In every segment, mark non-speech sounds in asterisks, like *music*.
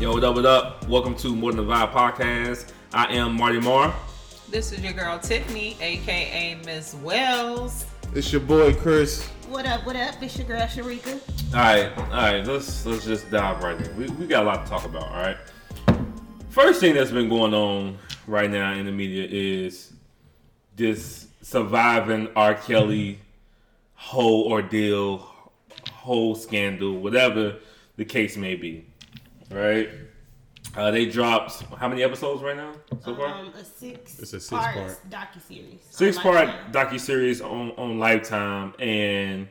Yo, what up, what up? Welcome to More Than a Vibe podcast. I am Marty Marr. This is your girl Tiffany, aka Miss Wells. It's your boy Chris. What up? What up? It's your girl Sharika. All right, all right. Let's let's just dive right in. We, we got a lot to talk about. All right. First thing that's been going on right now in the media is this surviving R. Kelly whole ordeal, whole scandal, whatever the case may be. Right. Uh, they dropped how many episodes right now so far? Um, a six. It's a six part part. docu series. six part docu series on on Lifetime, and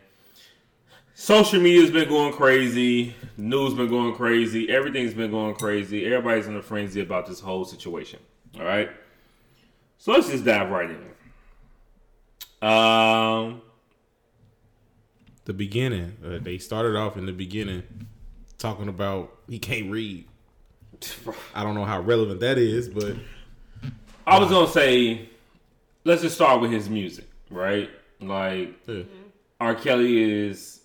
social media's been going crazy. News been going crazy. Everything's been going crazy. Everybody's in a frenzy about this whole situation. All right, so let's just dive right in. Um, The beginning. Uh, they started off in the beginning talking about he can't read. *laughs* I don't know how relevant that is, but I was gonna say, let's just start with his music, right? Like yeah. Mm-hmm. R. Kelly is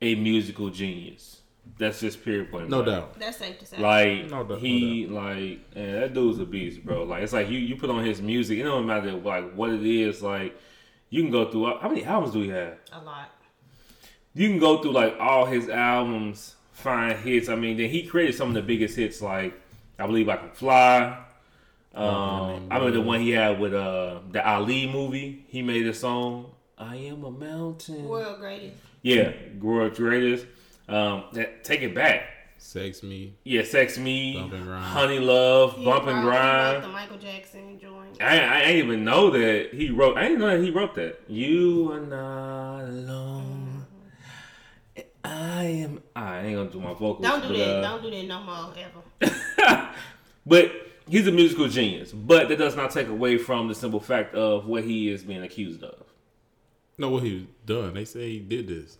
a musical genius. That's just period point. no blank. doubt. That's safe to say. Like No doubt, he like man, that dude's a beast, bro. Like it's like you you put on his music, it don't matter like what it is. Like you can go through how many albums do he have? a lot. You can go through like all his albums, find hits. I mean, then he created some of the biggest hits. Like I believe I can fly. Um, I remember the one he had with uh the Ali movie. He made a song. I am a mountain. World greatest. Yeah, world's greatest. Um, that, take it back. Sex me. Yeah, sex me, Bump and grind. honey love, He bump and wrote- he wrote grind. The Michael Jackson joint. I, I didn't even know that he wrote. I didn't know that he wrote that. You are not alone. I am. I ain't gonna do my vocals. Don't do but, that. uh, Don't do that no more ever. *laughs* but he's a musical genius. But that does not take away from the simple fact of what he is being accused of. No, what he was done. They say he did this.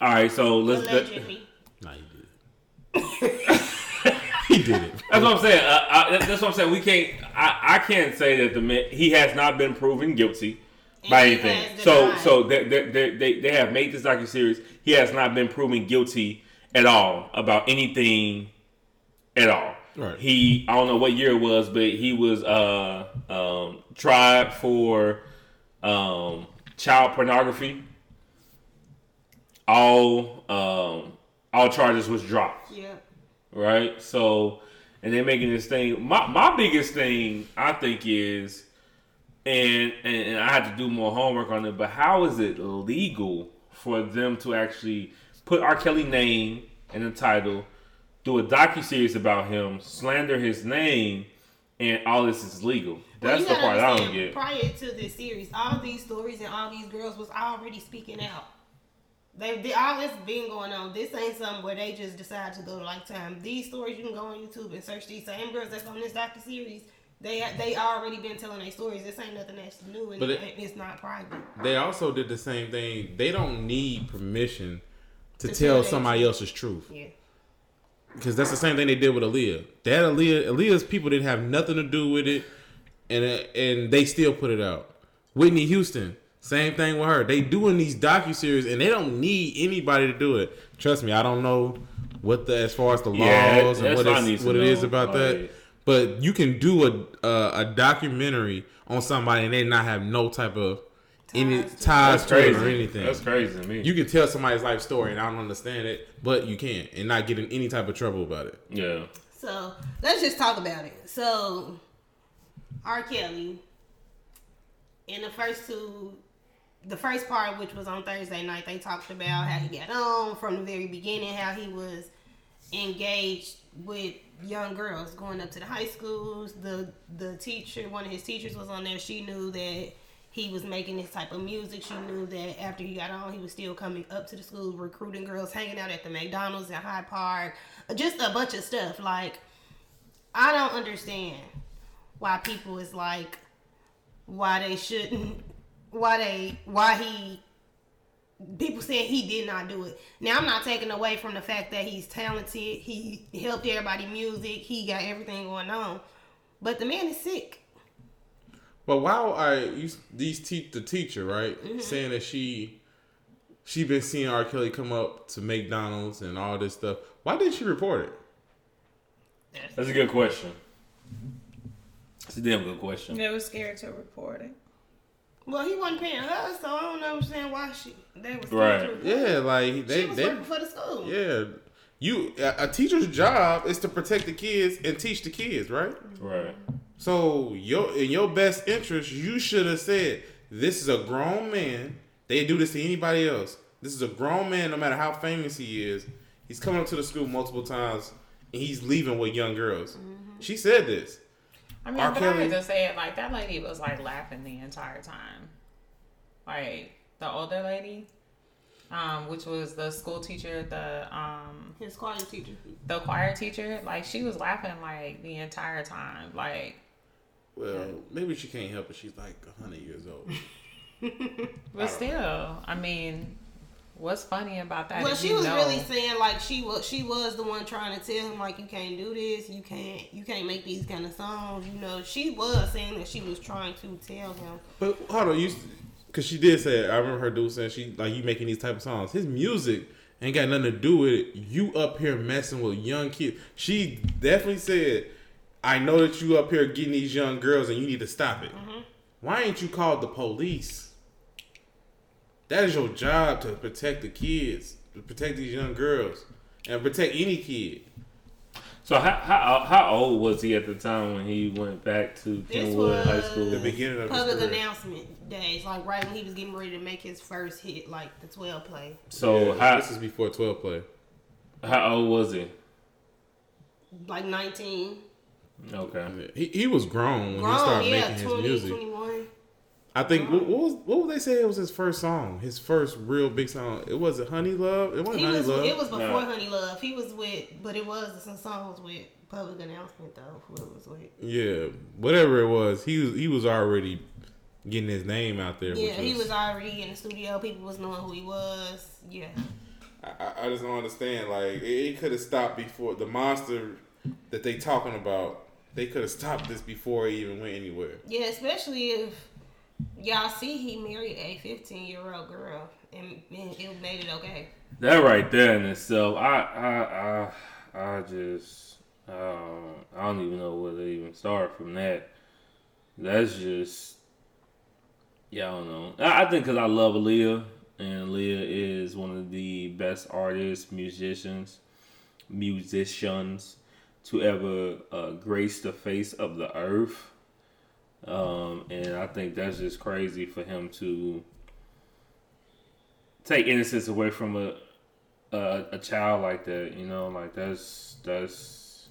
All right, so let's. let- Allegedly. *laughs* Nah, he did. it. *laughs* he did it. That's what I'm saying. Uh, I, that's what I'm saying. We can't. I, I can't say that the man he has not been proven guilty by anything. So denied. so they, they, they, they, they have made this docu series. He has not been proven guilty at all about anything at all. Right. He I don't know what year it was, but he was uh um tried for um child pornography. All um all charges was dropped Yeah. right? So, and they're making this thing. My my biggest thing I think is, and, and I had to do more homework on it. But how is it legal for them to actually put R. Kelly name in the title, do a docu series about him, slander his name, and all this is legal? That's you the part I don't get. Prior to this series, all these stories and all these girls was already speaking out. They, they all this been going on. This ain't something where they just decide to go to Lifetime. These stories you can go on YouTube and search these same girls that's on this docu series. They they already been telling their stories. This ain't nothing that's new and But it- it's not private. They also did the same thing. They don't need permission to, To tell tell somebody truth. else's truth. Yeah. because that's the same thing they did with Aaliyah. That Aaliyah, Aaliyah's people didn't have nothing to do with it, and uh, and they still put it out. Whitney Houston, same thing with her. They doing these docu series, and they don't need anybody to do it. Trust me, I don't know what the as far as the Yeah, laws and that's what, what I is, need to what it is know. about that. Like- But you can do a uh, a documentary on somebody and they not have no type of any Ties to it. ties That's to it or anything. That's crazy to me. You can tell somebody's life story and I don't understand it, but you can and not get in any type of trouble about it. yeah. So let's just talk about it. So R. Kelly in the first two the first part which was on Thursday night, they talked about how he got on from the very beginning, how he was engaged with young girls going up to the high schools. The the teacher, one of his teachers was on there, she knew that he was making this type of music. She knew that after he got on, he was still coming up to the school, recruiting girls, hanging out at the McDonald's in Hyde Park, just a bunch of stuff. Like, I don't understand why people is like, why they shouldn't, why they, why he. People saying he did not do it. Now I'm not taking away from the fact that he's talented. He helped everybody music. He got everything going on, but the man is sick. But why are you these te- the teacher right mm-hmm. saying that she she been seeing R. Kelly come up to McDonald's and all this stuff. Why didn't she report it? That's a good question. That's a damn good question. They were scared to report it. Well, he wasn't paying her, so I don't understand why she they was Right. scared Yeah, like they she was they working for the school. yeah. You a a teacher's job is to protect the kids and teach the kids, right? Right. So your in your best interest, you should have said, "This is a grown man. They do this to anybody else. This is a grown man, no matter how famous he is. He's coming up to the school multiple times, and he's leaving with young girls." Mm-hmm. She said this. I mean, R. but Kelly- I had to say it like that lady was like laughing the entire time. Like the older lady, um, which was the school teacher, the um, His choir teacher. the choir teacher, like she was laughing like the entire time. Like, Well, maybe she can't help it. She's like hundred years old. *laughs* but still, I mean, what's funny about that? Well, she was know- really saying like she was she was the one trying to tell him like you can't do this, you can't you can't make these kind of songs. You know, she was saying that she was trying to tell him. But hold on, you because she did say it. I remember her dude saying she like you making these type of songs. His music ain't got nothing to do with it. You up here messing with young kids. She definitely said, "I know that you up here getting these young girls, and you need to stop it." Mm-hmm. Why ain't you called the police? That is your job to protect the kids, to protect these young girls, and protect any kid. So how, how how old was he at the time when he went back to This Kenwood High was School? The beginning of his public career. announcement days, like right when he was getting ready to make his first hit, like the twelve play. So Yeah, how this is before twelve play. how old was he? Like nineteen. Okay. He, he was grown when he started yeah, making his music. 21. I think what, what was what would they say it was his first song, his first real big song. It was it Honey Love. It wasn't He Honey was Love. it was before No. Honey Love. He was with but it was some songs with public announcement though, who it was with. yeah, whatever it was, he was he was already getting his name out there. Yeah, which he was already in the studio. People was knowing who he was. Yeah. I, I- I just don't understand. Like it, it could have stopped before the monster that they talking about. They could have stopped this before it even went anywhere. Yeah, especially if y'all see he married a 15 year old girl and, and it made it okay. That right there in itself, I I I, I just uh, I don't even know where to even start from that. That's just yeah, I don't know. I, I think because I love Aaliyah, and Aaliyah is one of the best artists, musicians, musicians to ever uh, grace the face of the earth. Um, and I think that's just crazy for him to take innocence away from a a, a child like that. You know, like that's that's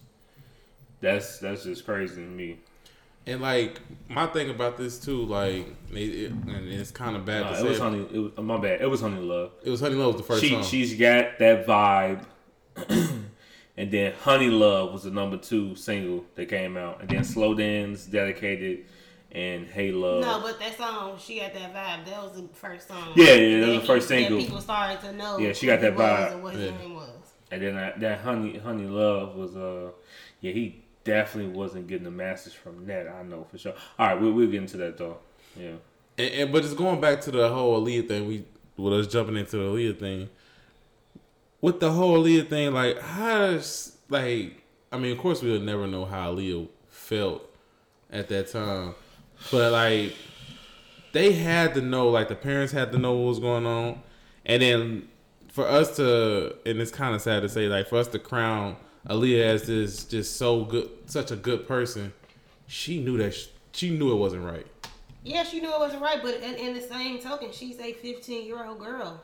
that's that's just crazy to me. And like my thing about this too, like it, it- and it's kind of bad Uh, to it say. was honey. It was, my bad. It was honey love. it was Honey Love was the first She song. she's got that vibe. *clears throat* and then Honey Love was the number two single that came out, and then Slow Dance, Dedicated, and Hey Love. No, but that song, she got that vibe. That was the first song. Yeah, yeah, that was the he- first that single. people started to know. Yeah, she got that vibe. And what Yeah. his name was. And then that, that honey honey love was uh yeah he definitely wasn't getting the message from that I know for sure. All right, we'll we'll get into that though. Yeah. And, and but just going back to the whole Aaliyah thing, we with us jumping into the Aaliyah thing. With the whole Aaliyah thing, like how does like I mean, of course we'll never know how Aaliyah felt at that time, but like they had to know, like the parents had to know what was going on, and then for us to, and it's kind of sad to say, like for us to crown Aaliyah as this just so good, such a good person, she knew that sh- she knew it wasn't right. Yeah, she knew it wasn't right, but in, in the same token, she's a 15 year old girl.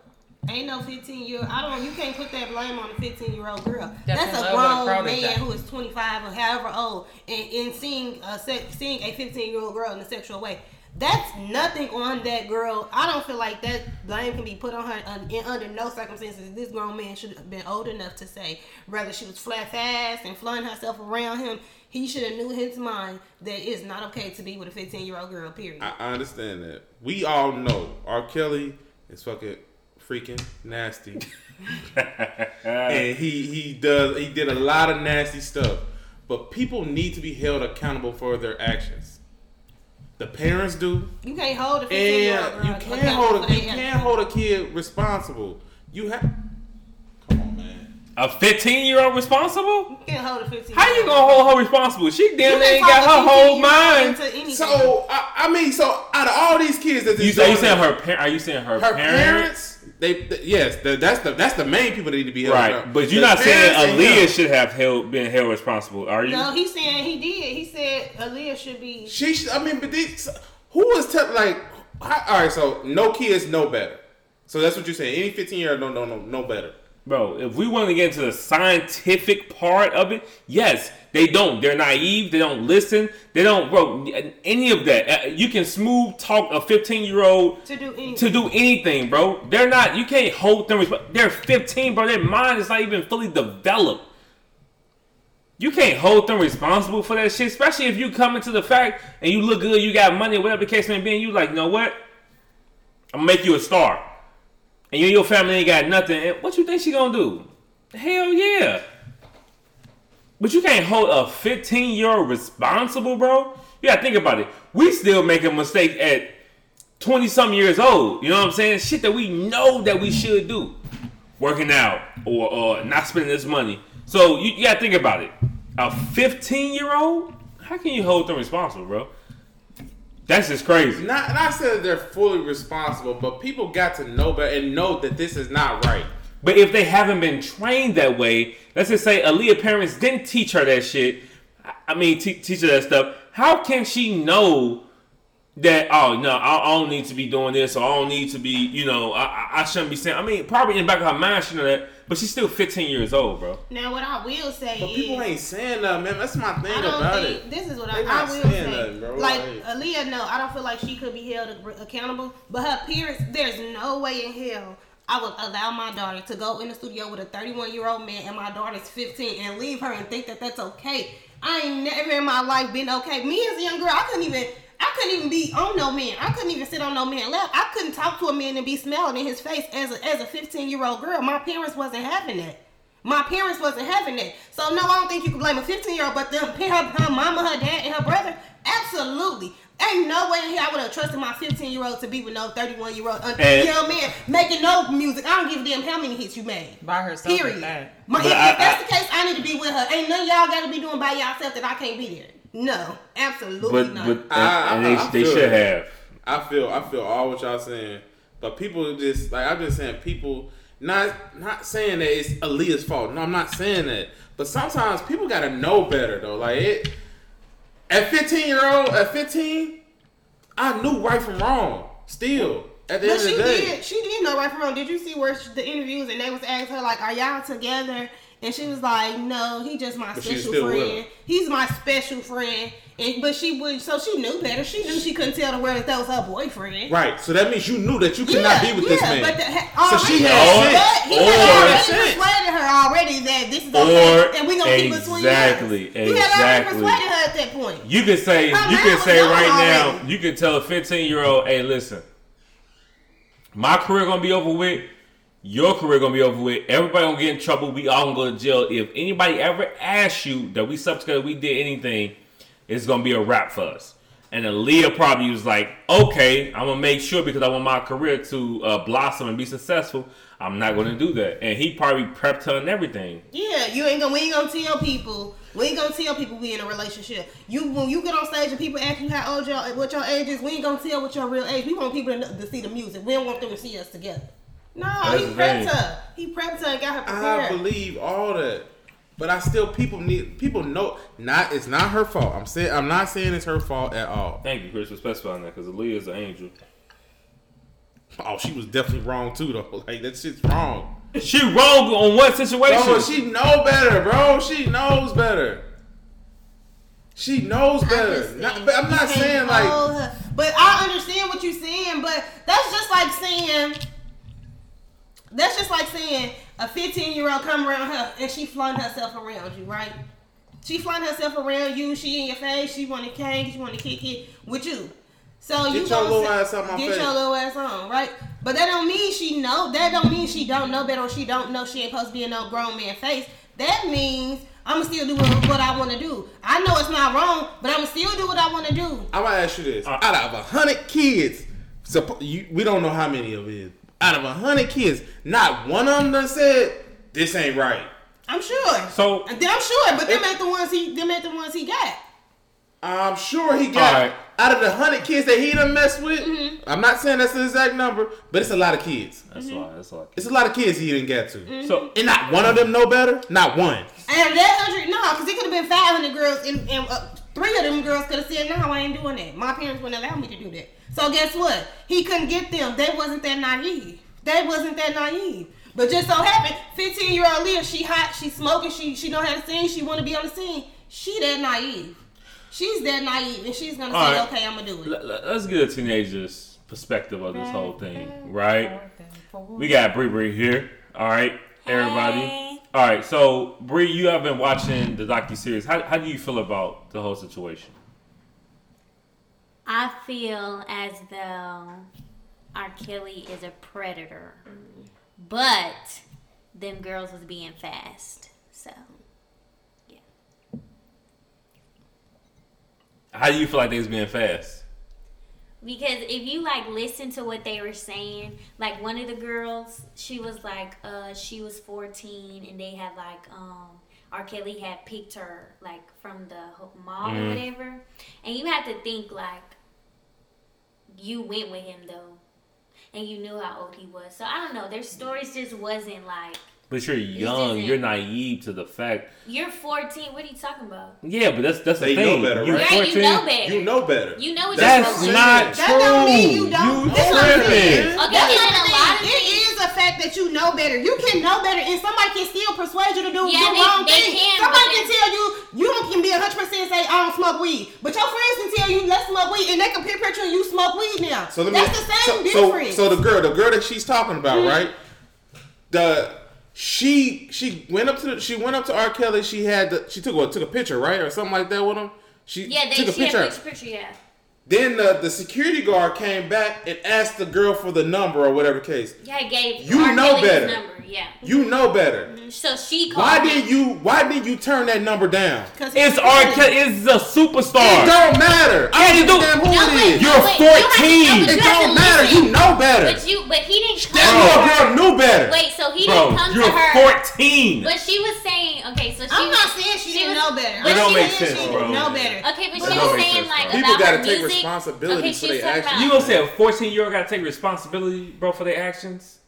Ain't no 15 year. I don't. You can't put that blame on a 15 year old girl. That's That's, a love a grown protege. man who is 25 or however old, and, and seeing uh, a sex, seeing a 15 year old girl in a sexual way. That's nothing on that girl. I don't feel like that blame can be put on her un, in, under no circumstances. This grown man should have been old enough to say whether she was flat fast and flying herself around him. He should have knew in his mind that it's not okay to be with a 15 year old girl. Period. I, I understand that. We all know R. Kelly is fucking freaking nasty, *laughs* and he he does he did a lot of nasty stuff. But people need to be held accountable for their actions. the parents do, You can't hold a 15 year old and you can't hold a you can't hold a kid responsible. You have. Come on, man. A 15 year old responsible? You can't hold a 15 How you gonna hold her responsible? She damn near ain't got her whole mind. So I, I mean, so out of all these kids that You, this are you saying her par- Are you saying her, her parents? parents? They th- yes, the, that's the that's the main people that need to be held Right, accountable. but you're The not saying parents Aaliyah should have held been held responsible, are you? No, he's saying he did. He said Aaliyah should be. She, sh- I mean, but these, who was tell like, how, all right, so no kids know better. So that's what you're saying. Any 15 year old don't know no, no better. Bro, if we want to get into the scientific part of it, yes, they don't. They're naive. They don't listen. They don't, bro. Any of that. Uh, You can smooth talk a 15 year old To do anything. to do anything, bro. They're not. You can't hold them. They're 15, bro. Their mind is not even fully developed. You can't hold them responsible for that shit, especially if you come into the fact and you look good, you got money, whatever the case may be, and you like, you know what? I'm gonna make you a star. And you and your family ain't got nothing. What you think she gonna do? Hell yeah. But you can't hold a 15 year old responsible, bro. You gotta think about it. We still make a mistake at 20 something years old. You know what I'm saying? Shit that we know that we should do. Working out or, or not spending this money. So you, you gotta think about it. A 15 year old? How can you hold them responsible, bro? That's just crazy. Not, not said that they're fully responsible, but people got to know better and know that this is not right. But if they haven't been trained that way, let's just say Aaliyah parents didn't teach her that shit. I mean, te- teach her that stuff. How can she know that? Oh no, I, I don't need to be doing this, or I don't need to be. You know, I, I- I shouldn't be saying. I mean, probably in the back of her mind, she know that. But she's still 15 years old, bro. Now, what I will say But is. people ain't saying that, man. That's my thing I don't about think it. this is what I, I will say. nothing, bro. Like Like- Aaliyah, no, I don't feel like she could be held accountable. But her parents, there's no way in hell I would allow my daughter to go in the studio with a 31 year old man and my daughter's 15 and leave her and think that that's okay. I ain't never in my life been okay. Me as a young girl, I couldn't even. I couldn't even be on no man. I couldn't even sit on no man lap. I couldn't talk to a man and be smelling in his face as a as a 15 year old girl. My parents wasn't having that. My parents wasn't having that. So no, I don't think you can blame a 15 year old, but them her, her mama, her dad, and her brother, absolutely. Ain't no way in here I would have trusted my 15 year old to be with no 31 year old uh, And- young man making no music. I don't give a damn how many hits you made. By herself Period. that. My, if, I- if that's I- the case, I need to be with her. Ain't none of y'all got to be doing by yourself that I can't be there. No, absolutely But not. but and, I- and I- they, I they should have. I feel I feel all what y'all saying, but people just like I'm just saying people not not saying that it's Aaliyah's fault. No, I'm not saying that. But sometimes people gotta know better though. Like it at 15 year old at 15, I knew right from wrong. Still at the But end of she the day, did. She did know right from wrong. Did you see where she, the interviews and they was asking her like, "Are y'all together?" And she was like, "No, he just my But special friend. him. He's my special friend." And but she would, so she knew better. She knew she couldn't tell the world that was her boyfriend. right? So that means you knew that you could not be with this man. But the, So she already- had but sense. He Or- had already sense. persuaded her already that this is Or- okay, and we gonna keep it between exactly, us. He had already exactly. persuaded her at that point. You can say Her you can say gone right now, already. you can tell a 15 year old, hey, listen, my career gonna be over with. Your career gonna be over with. Everybody gonna get in trouble. We all gonna go to jail. If anybody ever asks you that we together, we did anything, it's gonna be a wrap for us. And Aaliyah probably was like, okay, I'm gonna make sure because I want my career to uh, blossom and be successful. I'm not gonna do that. And he probably prepped her and everything. Yeah, you ain't gonna we ain't gonna tell people we ain't gonna tell people we in a relationship. You when you get on stage and people ask you how old y'all what your age is, we ain't gonna tell what your real age. We want people to, to see the music. We don't want them to see us together. No, That's he the prepped her. He prepped her and got her prepared. I believe all that. But I still people need people know not it's not her fault. I'm saying I'm not saying it's her fault at all. Thank you, Chris, for specifying that because Aaliyah is an angel. Oh, she was definitely wrong too though. *laughs* Like that shit's wrong. She wrong on what situation? Bro, she know better, bro. She knows better. She knows better. Not- but I'm not saying like hold her. But I understand what you're saying. But that's just like saying. That's just like saying a 15 year old come around her and she flung herself around you, right? She flung herself around you. She in your face. She want to king. She want to kick it with you. So you Get your little say- ass out my get face. your little ass on, right? But that don't mean she know. That don't mean she don't know better or she don't know she ain't supposed to be in no grown man face. That means I'ma still do what, what I want to do. I know it's not wrong, but I'ma still do what I want to do. I'm gonna ask you this: Uh, out of a hundred kids, suppo- you, we don't know how many of it is. Out of a hundred kids, not one of them done said this ain't right. I'm sure. So- and I'm sure, but them It- ain't the ones he them ain't the ones he got. I'm sure he got Alright. out of the hundred kids that he done messed with. Mm-hmm. I'm not saying that's the exact number, but it's a lot of kids. That's a lot. That's a lot. It's a lot of kids he didn't get to, Mm-hmm. So and not one of them know better. Not one. And that hundred, no, because it could have been five hundred girls, and, and uh, three of them girls could have said, "No, I ain't doing that. My parents wouldn't allow me to do that." So guess what? He couldn't get them. They wasn't that naive. They wasn't that naive. But just so happened, fifteen year old Leah, she hot, she smoking, she she know how to sing, she want to be on the scene. She that naive. She's that naive, and she's gonna All say, right. "Okay, I'm gonna do it." l- l- let's get a teenager's perspective of this whole thing, right? We got Bree Bree here. All right, everybody. Hey. All right, so Bree, you have been watching the docu series. How how do you feel about the whole situation? I feel as though R. Kelly is a predator, but them girls was being fast. So yeah. How do you feel like they was being fast? because if you like listen to what they were saying, like one of the girls, she was like, uh, she was fourteen, and they had like, um, R. Kelly had picked her like from the mall or Mhm. whatever, and you have to think like, you went with him though, and you knew how old he was. So I don't know. Their stories just wasn't like. But you're young. You're naive to the fact. You're 14. What are you talking about? Yeah, but that's that's the They know thing. better, You're right? Right, you know better. You know better. You know what That's you're supposed not true. That don't mean you don't. You That's what tripping. saying. Okay, That's and what lot of saying. It things- is a fact that you know better. You can know better, and somebody can still persuade you to do Yeah, the they- wrong they thing. can, somebody but can tell you you can be hundred percent say I don't smoke weed, but your friends can tell you let's smoke weed, and they can peer pressure you smoke weed now. So let me. That's the same so, so, difference. so the girl, the girl that she's talking about, mm-hmm. right? The she she went up to the, she went up to R. Kelly. She had the, she took what took a picture, right, or something like that with him. She Yeah, they took a she had picture. picture, picture, yeah. Then the, the security guard came back and asked the girl for the number or whatever case. Yeah, I gave You R. know Kelly his better. number, yeah. You know better. Mm-hmm. So she called Why did you Why did you turn that number down? 'Cause It's he's R. Kelly. It's a It superstar. don't matter. I Yeah, don't you give a do. damn who No, it but- is. no, You're but you have to- 14. no, but It you have don't matter. listen. You know better. But you, but he didn't That come little to her. girl knew better. Wait, so he Bro, didn't come you're to her. 14. But she was saying, okay, so she I'm was, not saying she, didn't was- know better. But It don't she make was- sense, she bro. didn't know better. Okay, but That she don't was make saying sense, like bro. People about gotta her take music. Responsibility okay, for their actions. about- You gonna say a 14 year old gotta take responsibility, bro, for their actions?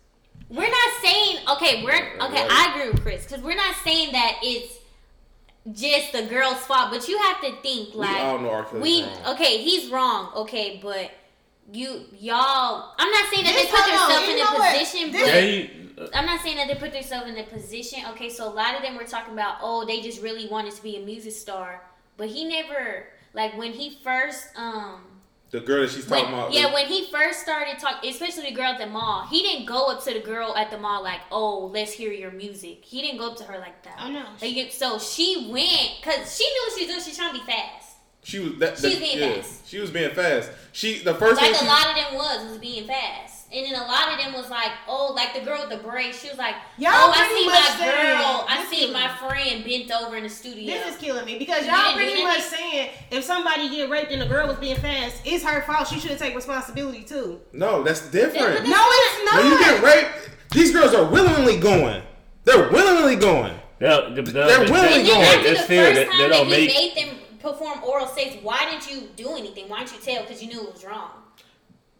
We're not saying okay. We're okay. I agree with Chris because we're not saying that it's just the girl's fault, but you have to think like all know R. We wrong. okay. He's wrong. Okay, but you y'all. I'm not saying that This they put themselves in a what? position, This- but They, uh, I'm not saying that they put themselves in a position. Okay, so a lot of them were talking about, oh, they just really wanted to be a music star, but he never like when he first um The girl that she's when, talking about. yeah, when he first started talking, especially the girl at the mall, he didn't go up to the girl at the mall like, "Oh, let's hear your music." He didn't go up to her like that. Oh, no. Like, so she went because she knew what she was doing. She's trying to be fast, she was that, She was being yeah, fast. She was being fast. She the first like thing a she, lot of them was was being fast, and then a lot of them was like, "Oh, like the girl with the braid." She was like, Y'all "Oh, I see much my saying- girl. I see my friend bent over in the studio." This is killing me because You y'all didn't pretty much saying if somebody get raped and the girl was being fast, it's her fault. She shouldn't take responsibility too. No, that's different. Yeah, No, it's not. When you get raped, these girls are willingly going. They're willingly going. they'll, they'll, They're they- willing And to then they the still- first time they that don't he make- made them perform oral sex, why didn't you do anything? Why didn't you tell? Because you knew it was wrong.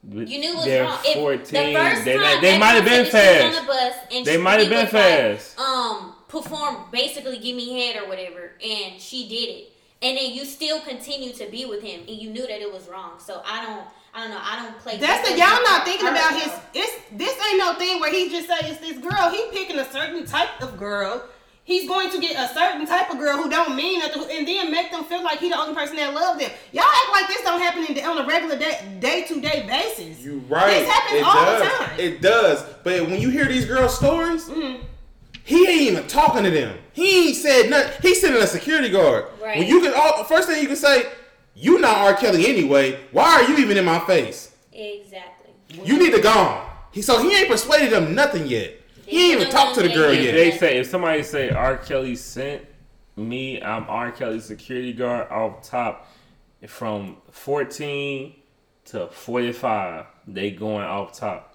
You knew it was They're wrong. If 14. the first they time they that might have been said she was fast. on the bus and They might have been was like, fast. um, perform basically give me head or whatever, and she did it. And then you still continue to be with him, and you knew that it was wrong. So I don't, I don't know. I don't play. That's the y'all not thinking about though. his. It's this ain't no thing where he just say it's this girl. He picking a certain type of girl. He's going to get a certain type of girl who don't mean nothing, and then make them feel like he the only person that love them. Y'all act like this don't happen in, on a regular day, day to day basis. You right. This happens it all does. the time. It does. But when you hear these girls' stories, Mm-hmm. he ain't even talking to them. He ain't said nothing. He's sending a security guard. Right. When you can, all first thing you can say, you not R. Kelly anyway. Why are you even in my face? Exactly. You need to go on. He so he ain't persuaded them nothing yet. He ain't even talked to the girl If yet. they say if somebody say R. Kelly sent me, I'm R. Kelly's security guard off top from 14 to 45. They going off top.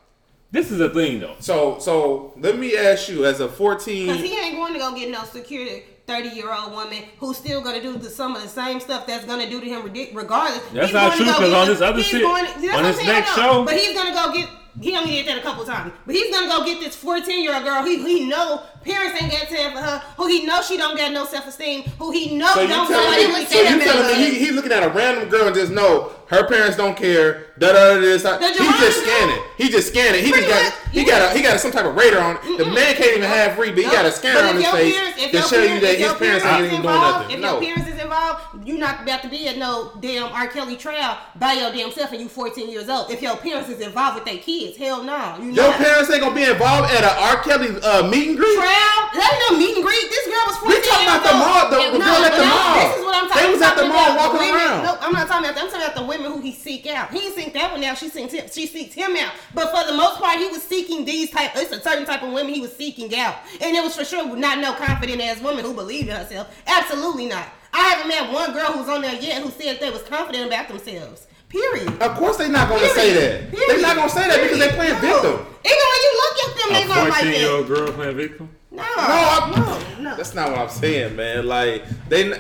This is a thing though. So so let me ask you, as a 14 Cause he ain't going to go get no security thirty year old woman who's still gonna do the, some of the same stuff that's gonna do to him regardless. That's He's not going to true, go 'cause get on this other he's shit- going- on what this next show- but he's gonna go get. He only did that a couple times, but he's gonna go get this fourteen year old girl. He he know parents ain't got time for her. Who he know she don't got no self esteem. Who he know so don't nobody me, would so you telling me he, he looking at a random girl and just know her parents don't care. Da da da this. He just scanning. He just scanning. He just got much, he yeah. got a he got some type of radar on. it. The man can't even have read, but he No, got a scanner on his face parents- to show you that his parents ain't even doing nothing. If No. your parents is involved, you not about to be at no damn R. Kelly trial by your damn self and you 14 years old. If your parents is involved with their kids, hell no. You Your not. parents ain't gonna be involved at a R. Kelly uh, meet and greet. trial? That ain't no meet and greet. This girl was 14 We talking about the mall, the, Yeah, the No, girl at the mall. This is what I'm talking They was at the mall about. walking women, around. No, I'm not talking about that. I'm talking about the women who he seek out. He seek that one out. She seeked him. She seeked him out. But for the most part, he was seeking these type. It's a certain type of women he was seeking out, and it was for sure not no confident ass woman who believed in herself. Absolutely not. I haven't met one girl who's on there yet who said they was confident about themselves. Period. Of course they not gonna say that. They're not gonna say that because they playing Period. victim. Even when you look at them, they A not like 14 year that. old girl playing victim. No, No, I'm- no, no. *laughs* That's not what I'm saying, man. Like they,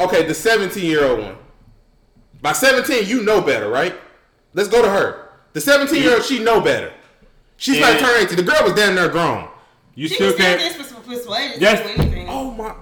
okay, the 17 year old one. By 17, you know better, right? Let's go to her. The 17 year old, she know better. She's like Yeah. turning 18. The girl was damn near grown. You She still was still can't. just persuaded Yes. to do. Oh my!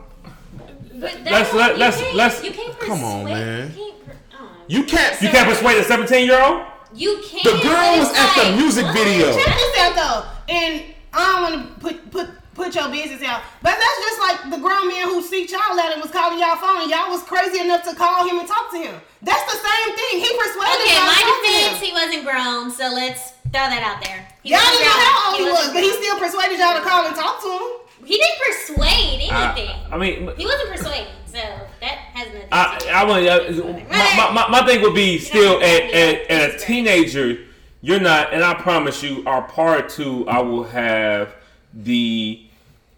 But Let's- let- let's- let's- Come on, man. You can't. per- uh, You can't. You can't persuade a 17 year old. You can't. The girl was at the music what? video. Check this out though, and I don't want to put put put your business out, but that's just like the grown man who seeked y'all out and was calling y'all phone, and y'all was crazy enough to call him and talk to him. That's the same thing. He persuaded Okay, my to talk to defense, he wasn't grown, so let's throw that out there. He Y'all didn't know how old he was, wasn't but he still persuaded y'all to call and talk to him. He didn't persuade anything. I, I mean, he wasn't persuading, so that has nothing. I, to do. I want uh, my, my, my, my thing would be still at, at, at a teenager, you're not, and I promise you, our part two, I will have the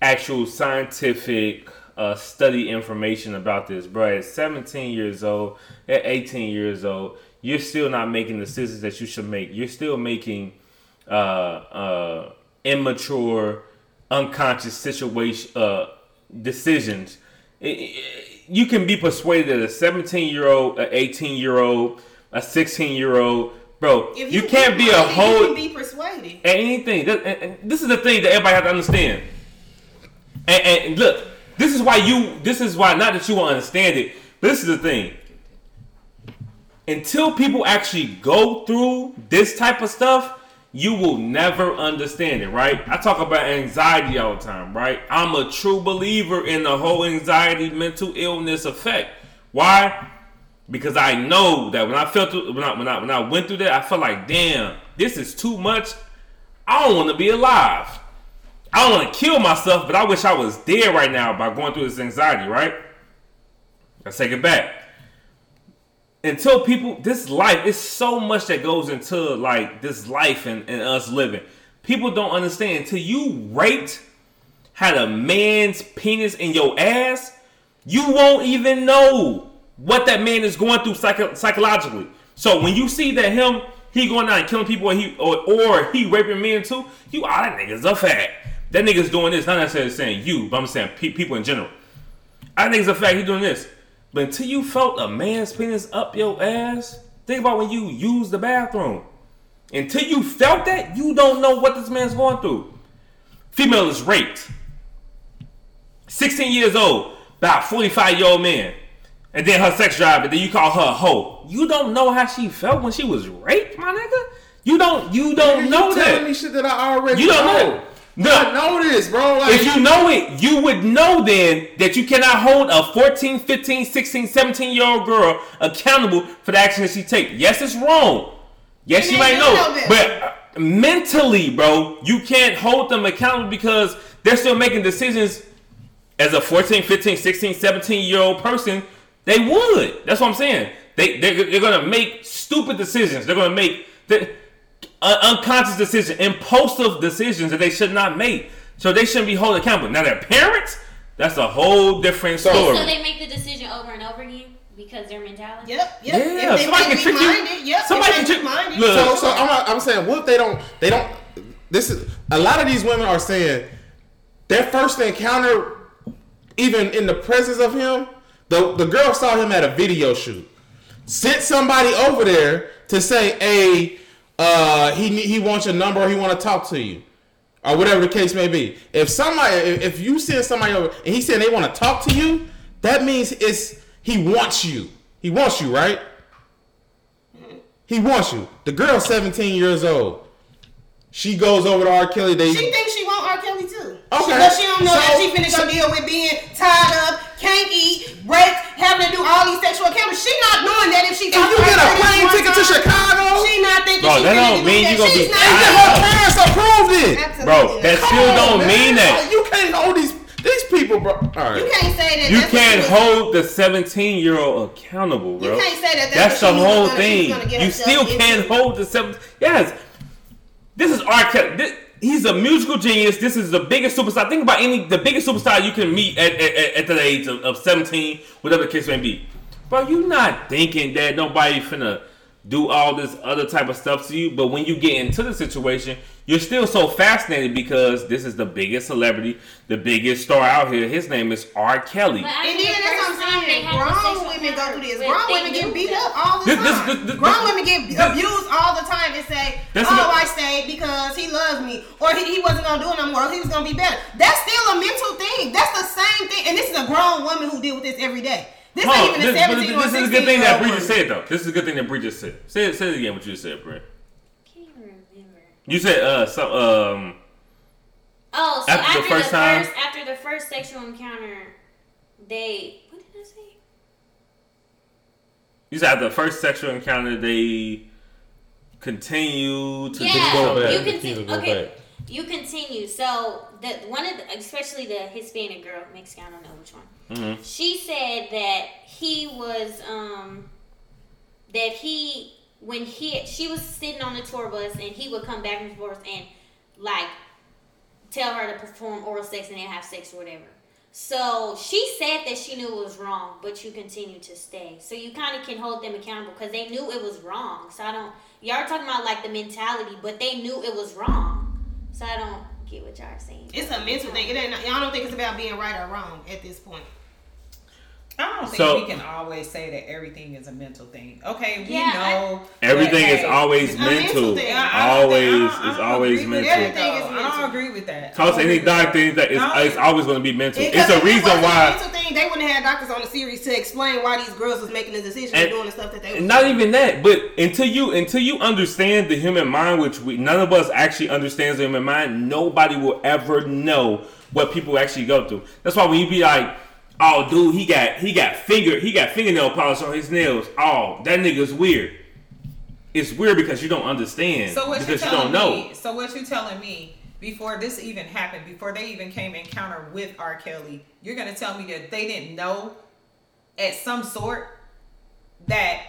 actual scientific uh, study information about this, bro. At 17 years old, at 18 years old, you're still not making the decisions that you should make. You're still making uh, uh, immature, unconscious situation uh, decisions. It- it- you can be persuaded that a 17 year old, an 18 year old, a 16 year old, bro, If you, can't be a whole You can be persuaded. anything. That- and- and This is the thing that everybody has to understand. And, and look, this is why you. This is why not that you won't understand it. But this is the thing. Until people actually go through this type of stuff, you will never understand it, right? I talk about anxiety all the time, right? I'm a true believer in the whole anxiety mental illness effect. Why? Because I know that when I felt through, when I when I when I went through that, I felt like, damn, this is too much. I don't want to be alive. I don't want to kill myself, but I wish I was dead right now by going through this anxiety, right? Let's take it back. Until people, this life, it's so much that goes into like this life and, and us living. People don't understand until you raped, had a man's penis in your ass, you won't even know what that man is going through psycho- psychologically. So when you see that him, he going out and killing people, or he or, or he raping men too, you ah that nigga's a fact. That nigga's doing this. Not necessarily saying you, but I'm saying pe- people in general. I think it's a fact he doing this. But until you felt a man's penis up your ass, think about when you use the bathroom. Until you felt that, you don't know what this man's going through. Female is raped. 16 years old, about 45 year old man. And then her sex drive, and then you call her a hoe. You don't know how she felt when she was raped, my nigga. You don't. You don't You know telling me shit that I already You don't know. know. No. I know this, bro. Like, If you know it, you would know then that you cannot hold a 14, 15, 16, 17 year old girl accountable for the action that she take. Yes, it's wrong. Yes, And you might know. know but uh, mentally, bro, you can't hold them accountable because they're still making decisions as a 14, 15, 16, 17 year old person. They would. That's what I'm saying. They, they're, they're going to make stupid decisions. They're going to make the, uh, unconscious decision, impulsive decisions that they should not make. So they shouldn't be held accountable. Now, their parents, That's a whole different So- story. So they make the decision over and over again because their mentality. Yep, yep. Yeah, if somebody might can trick you. Yep, Somebody can trick- be minded. Look. So, so I'm, I'm saying, what if they don't? They don't. This is a lot of these women are saying their first encounter, even in the presence of him, the the girl saw him at a video shoot, sent somebody over there to say, "Hey, uh, he he wants your number, or he want to talk to you." Or whatever the case may be. If somebody, if you send somebody over and he said they want to talk to you, that means it's he wants you. He wants you, right? He wants you. The girl's 17 years old. She goes over to R. Kelly. They She thinks she want R. Kelly too. Okay. But she don't know So- that she finna so- go deal with being tied up, can't eat, raped, having to do all these sexual encounters. She not knowing that if she if you get a plane ticket to Chicago, she not thinking Bro, she that don't mean you gonna be She's not tied her parents approved it. Absolutely Bro, that still don't man. mean that. You can't hold these these people, bro. All right. You can't say that. You can't hold the 17 year old accountable, bro. You can't say that. That's, That's the whole gonna- thing. You still can't hold the seven. Yes, this is R. Kelly. This, he's a musical genius. This is the biggest superstar. Think about any the biggest superstar you can meet at at, at, the age of, of 17, whatever the case may be. Bro, you not thinking that nobody finna do all this other type of stuff to you, but when you get into the situation, you're still so fascinated because this is the biggest celebrity, the biggest star out here. His name is R. Kelly. But I And then the that's what I'm time saying. Grown women go through this. Grown women get beat up all the This- this- time. this- this- Grown this- women get this- abused all the time and say, That's "Oh, the- I stayed because he loves me," or he, he wasn't gonna do it no more. Or he was gonna be better. That's still a mental thing. That's the same thing. And this is a grown woman who deal with this every day. This Hold ain't on, even a this, but 17 or this is a good thing that Bree just said, though. This is a good thing that Bree just said. Say it, say it again. What you just said, Bree. Can't remember. You said uh, so, um, Oh, so After after, the the first first, time? after the first sexual encounter, they what did I say? you said after the first sexual encounter, they continue to Yeah, go back. you Continue continue. to go Okay, back. you continue. So the one of the, especially the Hispanic girl, Mexican, I don't know which one. Mhm. She said that he was um that he when he she was sitting on the tour bus and he would come back and forth and like tell her to perform oral sex and then have sex or whatever. So she said that she knew it was wrong, but you continue to stay. So you kind of can hold them accountable because they knew it was wrong. So I don't. Y'all talking about like the mentality, but they knew it was wrong. So I don't get what y'all are saying. It's a mental thing. It ain't. I don't think it's about being right or wrong at this point. I don't think So- we can always say that everything is a mental thing. Okay, we Yeah, I- know everything that, is hey, always mental mental. I- I Always, think- I don't- I it's don't always mental. that, Everything is though. I don't agree with that. I Cause any doctor with dark that. it's, always going to be mental. Because It's a if it reason wasn't a why. mental thing, they wouldn't have doctors on the series to explain why these girls was making the decision And- and doing the stuff that they And not doing. even that, but until you until you understand the human mind, which we none of us actually understands the human mind, nobody will ever know what people actually go through. That's why when you be like, "Oh, dude, he got he got finger he got fingernail polish on his nails," oh, that nigga's weird. It's weird because you don't understand So what you because you telling don't know. me? So what you telling me? Before this even happened, before they even came encounter with R. Kelly, you're gonna tell me that they didn't know, at some sort, that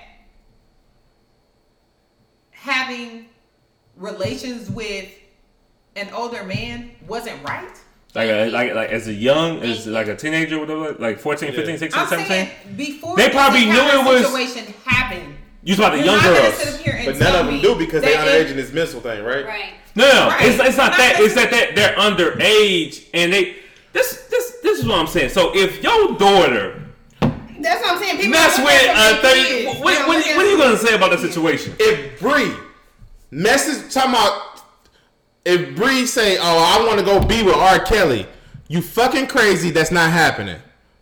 having relations with an older man wasn't right. Like a, like like as a young as like a teenager, whatever, like 14, 15, 16, I'm 17. before They probably knew it was- situation happened. You talking about the young girls? sit up here and But none of them do because they're underage if- in this mental thing, right? Right. No, no, Right. it's, it's not Not that. that- It's that, that they're underage and they. This this this is what I'm saying. So if your daughter That's what I'm saying. People mess don't with look a thirty, what, what, what, what are you gonna say about the situation? If Bree message talking about if Bree say, "Oh, I want to go be with R. Kelly," you fucking crazy. That's not happening.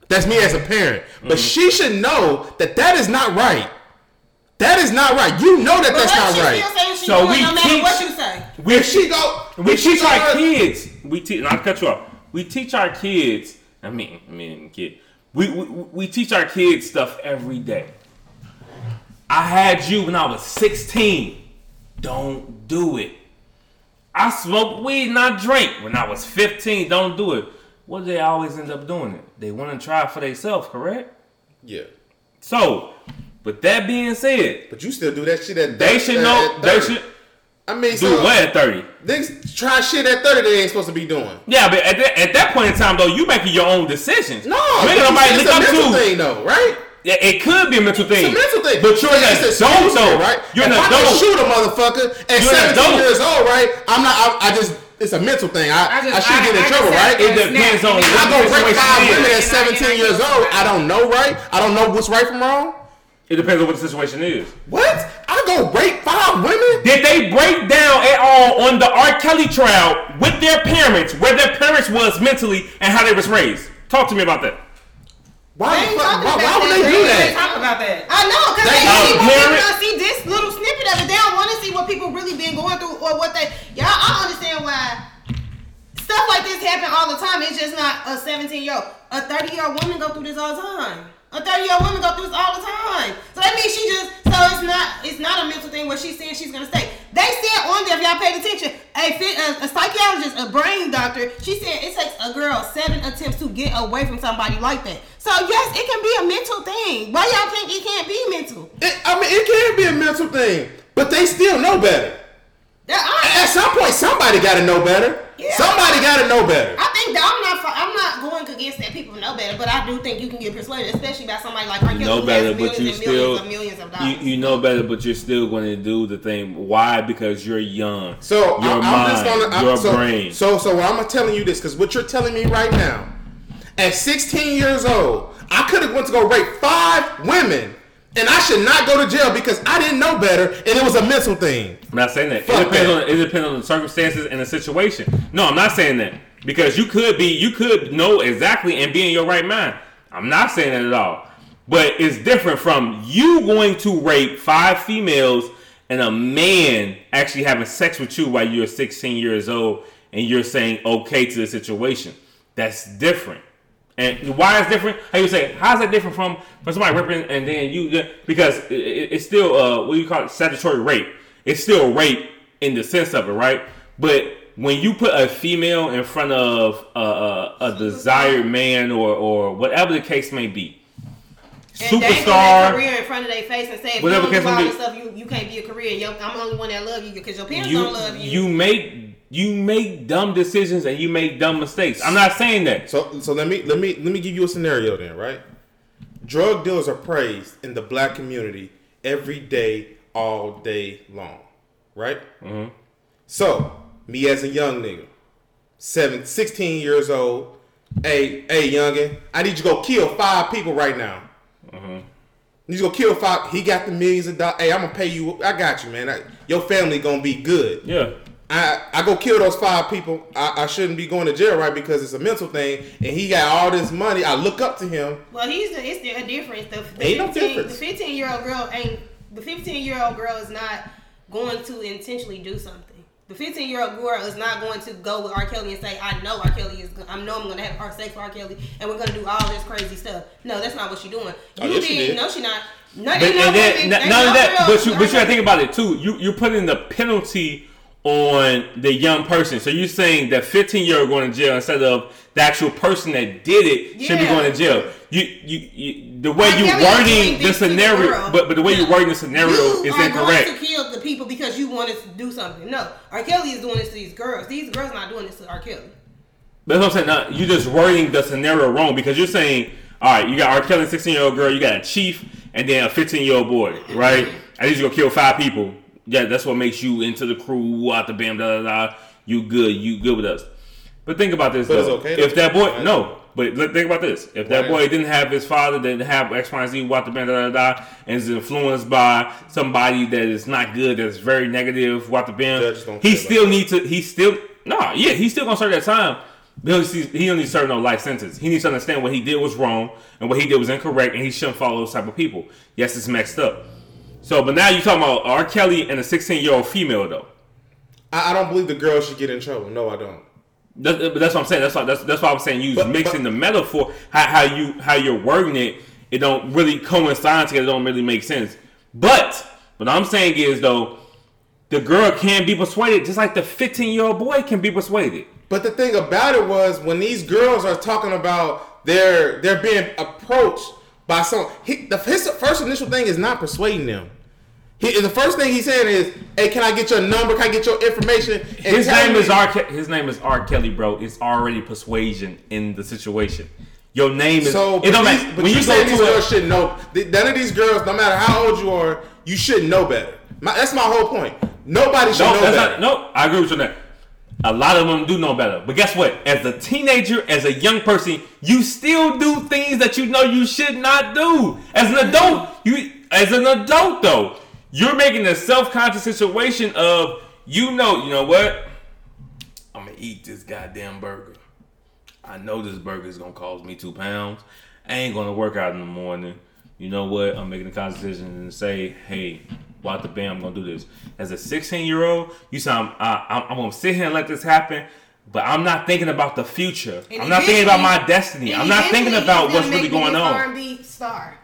That's me as a parent. Mm-hmm. But she should know that that is not right. That is not right. You know that But that's not right. still saying she So doing we no matter teach- what you say. We If she go, we if she teach our her- kids. We teach. Not cut you off. We teach our kids. I mean, I mean, kid. We, we we teach our kids stuff every day. I had you when I was 16. Don't do it. I smoked weed and I drank when I was 15. Don't do it. What do they always end up doing? It. They want to try it for themselves, correct? Yeah, So, with that being said, but you still do that shit at they should know. They should. I mean, Do so what at thirty? niggas try shit at thirty they ain't supposed to be doing. Yeah, but at that, at that point in time though, you making your own decisions. No, you ain't nobody look up to. thing though, right? Yeah, it could be a mental thing. It's a mental thing. But you're an a adult excuse though, right? You're an if I adult. can shoot a motherfucker at You're 17 years old, right? I'm not. I, I just. It's a mental thing. I, I, I should I- get in I trouble, right? It depends on Snap. I what go rape five women at I- 17 years old. I don't know, right? I don't know what's right from wrong. It depends on what the situation is. What? I go rape five women? Did they break down at all on the R. Kelly trial with their parents, where their parents was mentally and how they was raised? Talk to me about that. Why, They ain't fuck, talking why, about why would that. they do that? They Let's that? talk about that. I know, because They they, don't only want people it. to see this little snippet of it. They don't want to see what people really been going through or what they. Y'all, I understand why stuff like this happen all the time. It's just not a 17 year old. A 30 year old woman go through this all the time. A 30 year old woman go through this all the time. So that means she just. So it's not. It's not a mental thing where she's saying she's gonna stay. They said on there, if y'all paid attention, a, fit- a, a psychologist, a brain doctor, she said it takes a girl seven attempts to get away from somebody like that. So yes, it can be a mental thing. Why y'all think it can't be mental? It, I mean, it can be a mental thing, but they still know better. At some point, somebody got to know better. Yeah. Somebody got to know better. I think that I'm not. I'm not going against that people know better, but I do think you can get persuaded, especially by somebody like R. You know better, but you still millions of millions of you, dollars. you know better, but you're still going to do the thing. Why? Because you're young. So your I'm, mind, I'm just gonna I'm, your so, brain. So so I'm telling you this because what you're telling me right now, at 16 years old, I could have went to go rape five women, and I should not go to jail because I didn't know better, and it was a mental thing. I'm not saying that. It depends that. on it depends on the circumstances and the situation. No, I'm not saying that because you could be you could know exactly and be in your right mind. I'm not saying that at all. But it's different from you going to rape five females and a man actually having sex with you while you're 16 years old and you're saying okay to the situation. That's different. And why is different? How you say? How's that different from from somebody raping and then you? Because it, it, it's still uh, what do you call it? Statutory rape. It's still rape in the sense of it, right? But when you put a female in front of a, a, a desired man or or whatever the case may be, and superstar. career in front of their face and say, if Whatever you don't case do all may this be. stuff, you, you can't be a career. Yo, I'm the only one that love you because your parents You don't love you. you make you make dumb decisions and you make dumb mistakes. I'm not saying that. So so let me let me let me give you a scenario then, right? Drug dealers are praised in the black community every day, all day long, right? Mm-hmm. So me as a young nigga, seven, 16 years old, hey hey youngin, I need you to go kill five people right now. Mm-hmm. Need you to go kill five. He got the millions of dollars. Hey, I'm gonna pay you. I got you, man. I, your family gonna be good. Yeah. I, I go kill those five people. I, I shouldn't be going to jail, right? Because it's a mental thing, and he got all this money. I look up to him. Well, he's the, it's the, a difference. The, the Ain't no 15, difference. The 15 year old girl ain't the 15 year old girl is not going to intentionally do something. The 15 year old girl is not going to go with R. Kelly and say, "I know R. Kelly is. go- I know I'm going to have our sex with R. Kelly, and we're going to do all this crazy stuff." No, that's not what she's doing. Oh, You yes, she did. did. No, she not. No, But ain't no and then, woman- n- ain't none of that. girl- But you, but you gotta think about it too. You you're putting the penalty on the young person. So you're saying that 15 year old going to jail instead of the actual person that did it should be going to jail. You you, you the way you wording the scenario, but but the way you're wording the scenario you is are incorrect. going to kill the people because you wanted to do something. No, R. Kelly is doing this to these girls. These girls are not doing this to R. Kelly. That's what I'm saying. Now, you're just wording the scenario wrong because you're saying, all right, you got R. Kelly, 16 year old girl, you got a chief, and then a 15 year old boy, right? I need gonna kill five people. Yeah, that's what makes you into the crew, out the bam, da da da. You good, you good with us. But think about this But though. okay if that boy, Right. no, but think about this. If that Right. boy didn't have his father, didn't have X, Y, and Z, what the bam, da da da, and is influenced by somebody that is not good, that's very negative, what the don't he still needs to. He still no, yeah, he's still gonna serve that time. He don't, he need to serve no life sentence. He needs to understand what he did was wrong and what he did was incorrect, and he shouldn't follow those type of people. Yes, it's messed up. So, but now you're talking about R. Kelly and a 16 year old female though. I, I don't believe the girl should get in trouble. No, I don't. That, but that's what I'm saying. That's why that's, that's why I'm saying you but, mixing but- the metaphor how, how you how you're wording it. It don't really coincide together. It don't really make sense. But what I'm saying is though, the girl can be persuaded just like the 15 year old boy can be persuaded. But the thing about it was when these girls are talking about they're they're being approached by some he, the his first initial thing is not persuading them. He, the first thing he's saying is, "Hey, can I get your number? Can I get your information?" And His name me- is R. Ke- His name is R. Kelly, bro. It's already persuasion in the situation. Your name is. So, it don't these, matter but when you you say these girls a. should know. None of these girls, no matter how old you are, you should know better. My, that's my whole point. Nobody should No, know better. not, no, I agree with you on that. A lot of them do know better. But guess what? As a teenager, as a young person, you still do things that you know you should not do. As an adult, you as an adult though, you're making a self-conscious situation of you know, you know what? I'm gonna eat this goddamn burger. I know this burger is gonna cost me two pounds. I ain't gonna work out in the morning. You know what? I'm making a conscious decision and say, hey, what the bam, I'm gonna do this. As a 16 year old, you say I'm, I, I'm, I'm gonna sit here and let this happen, but I'm not thinking about the future. And I'm not thinking about my destiny. I'm not thinking about what's really going on. R&B star.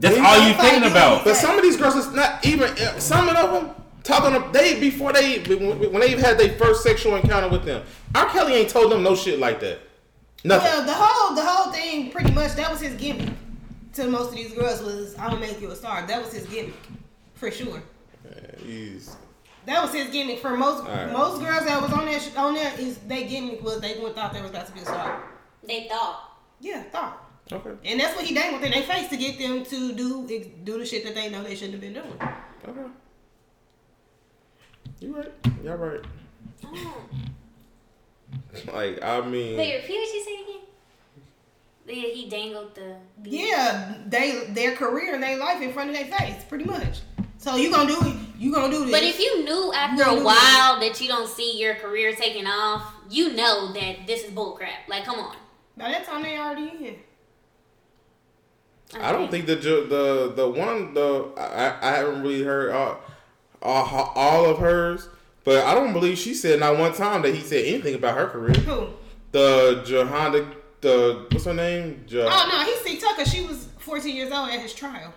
That's He's all not you thinking about. But some of these girls is not even uh, some of them talking to they before they when they even had their first sexual encounter with them. R. Kelly ain't told them no shit like that. Nothing. Well, the whole the whole thing, pretty much, that was his gimmick. To most of these girls was, "I'm gonna make you a star." That was his gimmick, for sure. He's That was his gimmick for most Alright. most girls that was on that on there. Is they gimmick was they went thought they was got to be a star. They thought. Yeah, thought. Okay. And that's what he dangled in their face to get them to do do the shit that they know they shouldn't have been doing. Okay. You right. Y'all right. Oh. Like I mean, Wait, repeat what you said again. Yeah, he dangled the. Yeah, they their career and their life in front of their face, pretty much. So you gonna do it? You gonna do this? But if you knew after You a knew while that you don't see your career taking off, you know that this is bullcrap. Like, come on. by that time they already in. I don't think the the the one the I, I haven't really heard all, all all of hers, but I don't believe she said not one time that he said anything about her career. Who? The Johanna, the what's her name? Oh no, he see Tucker. She was 14 years old at his trial.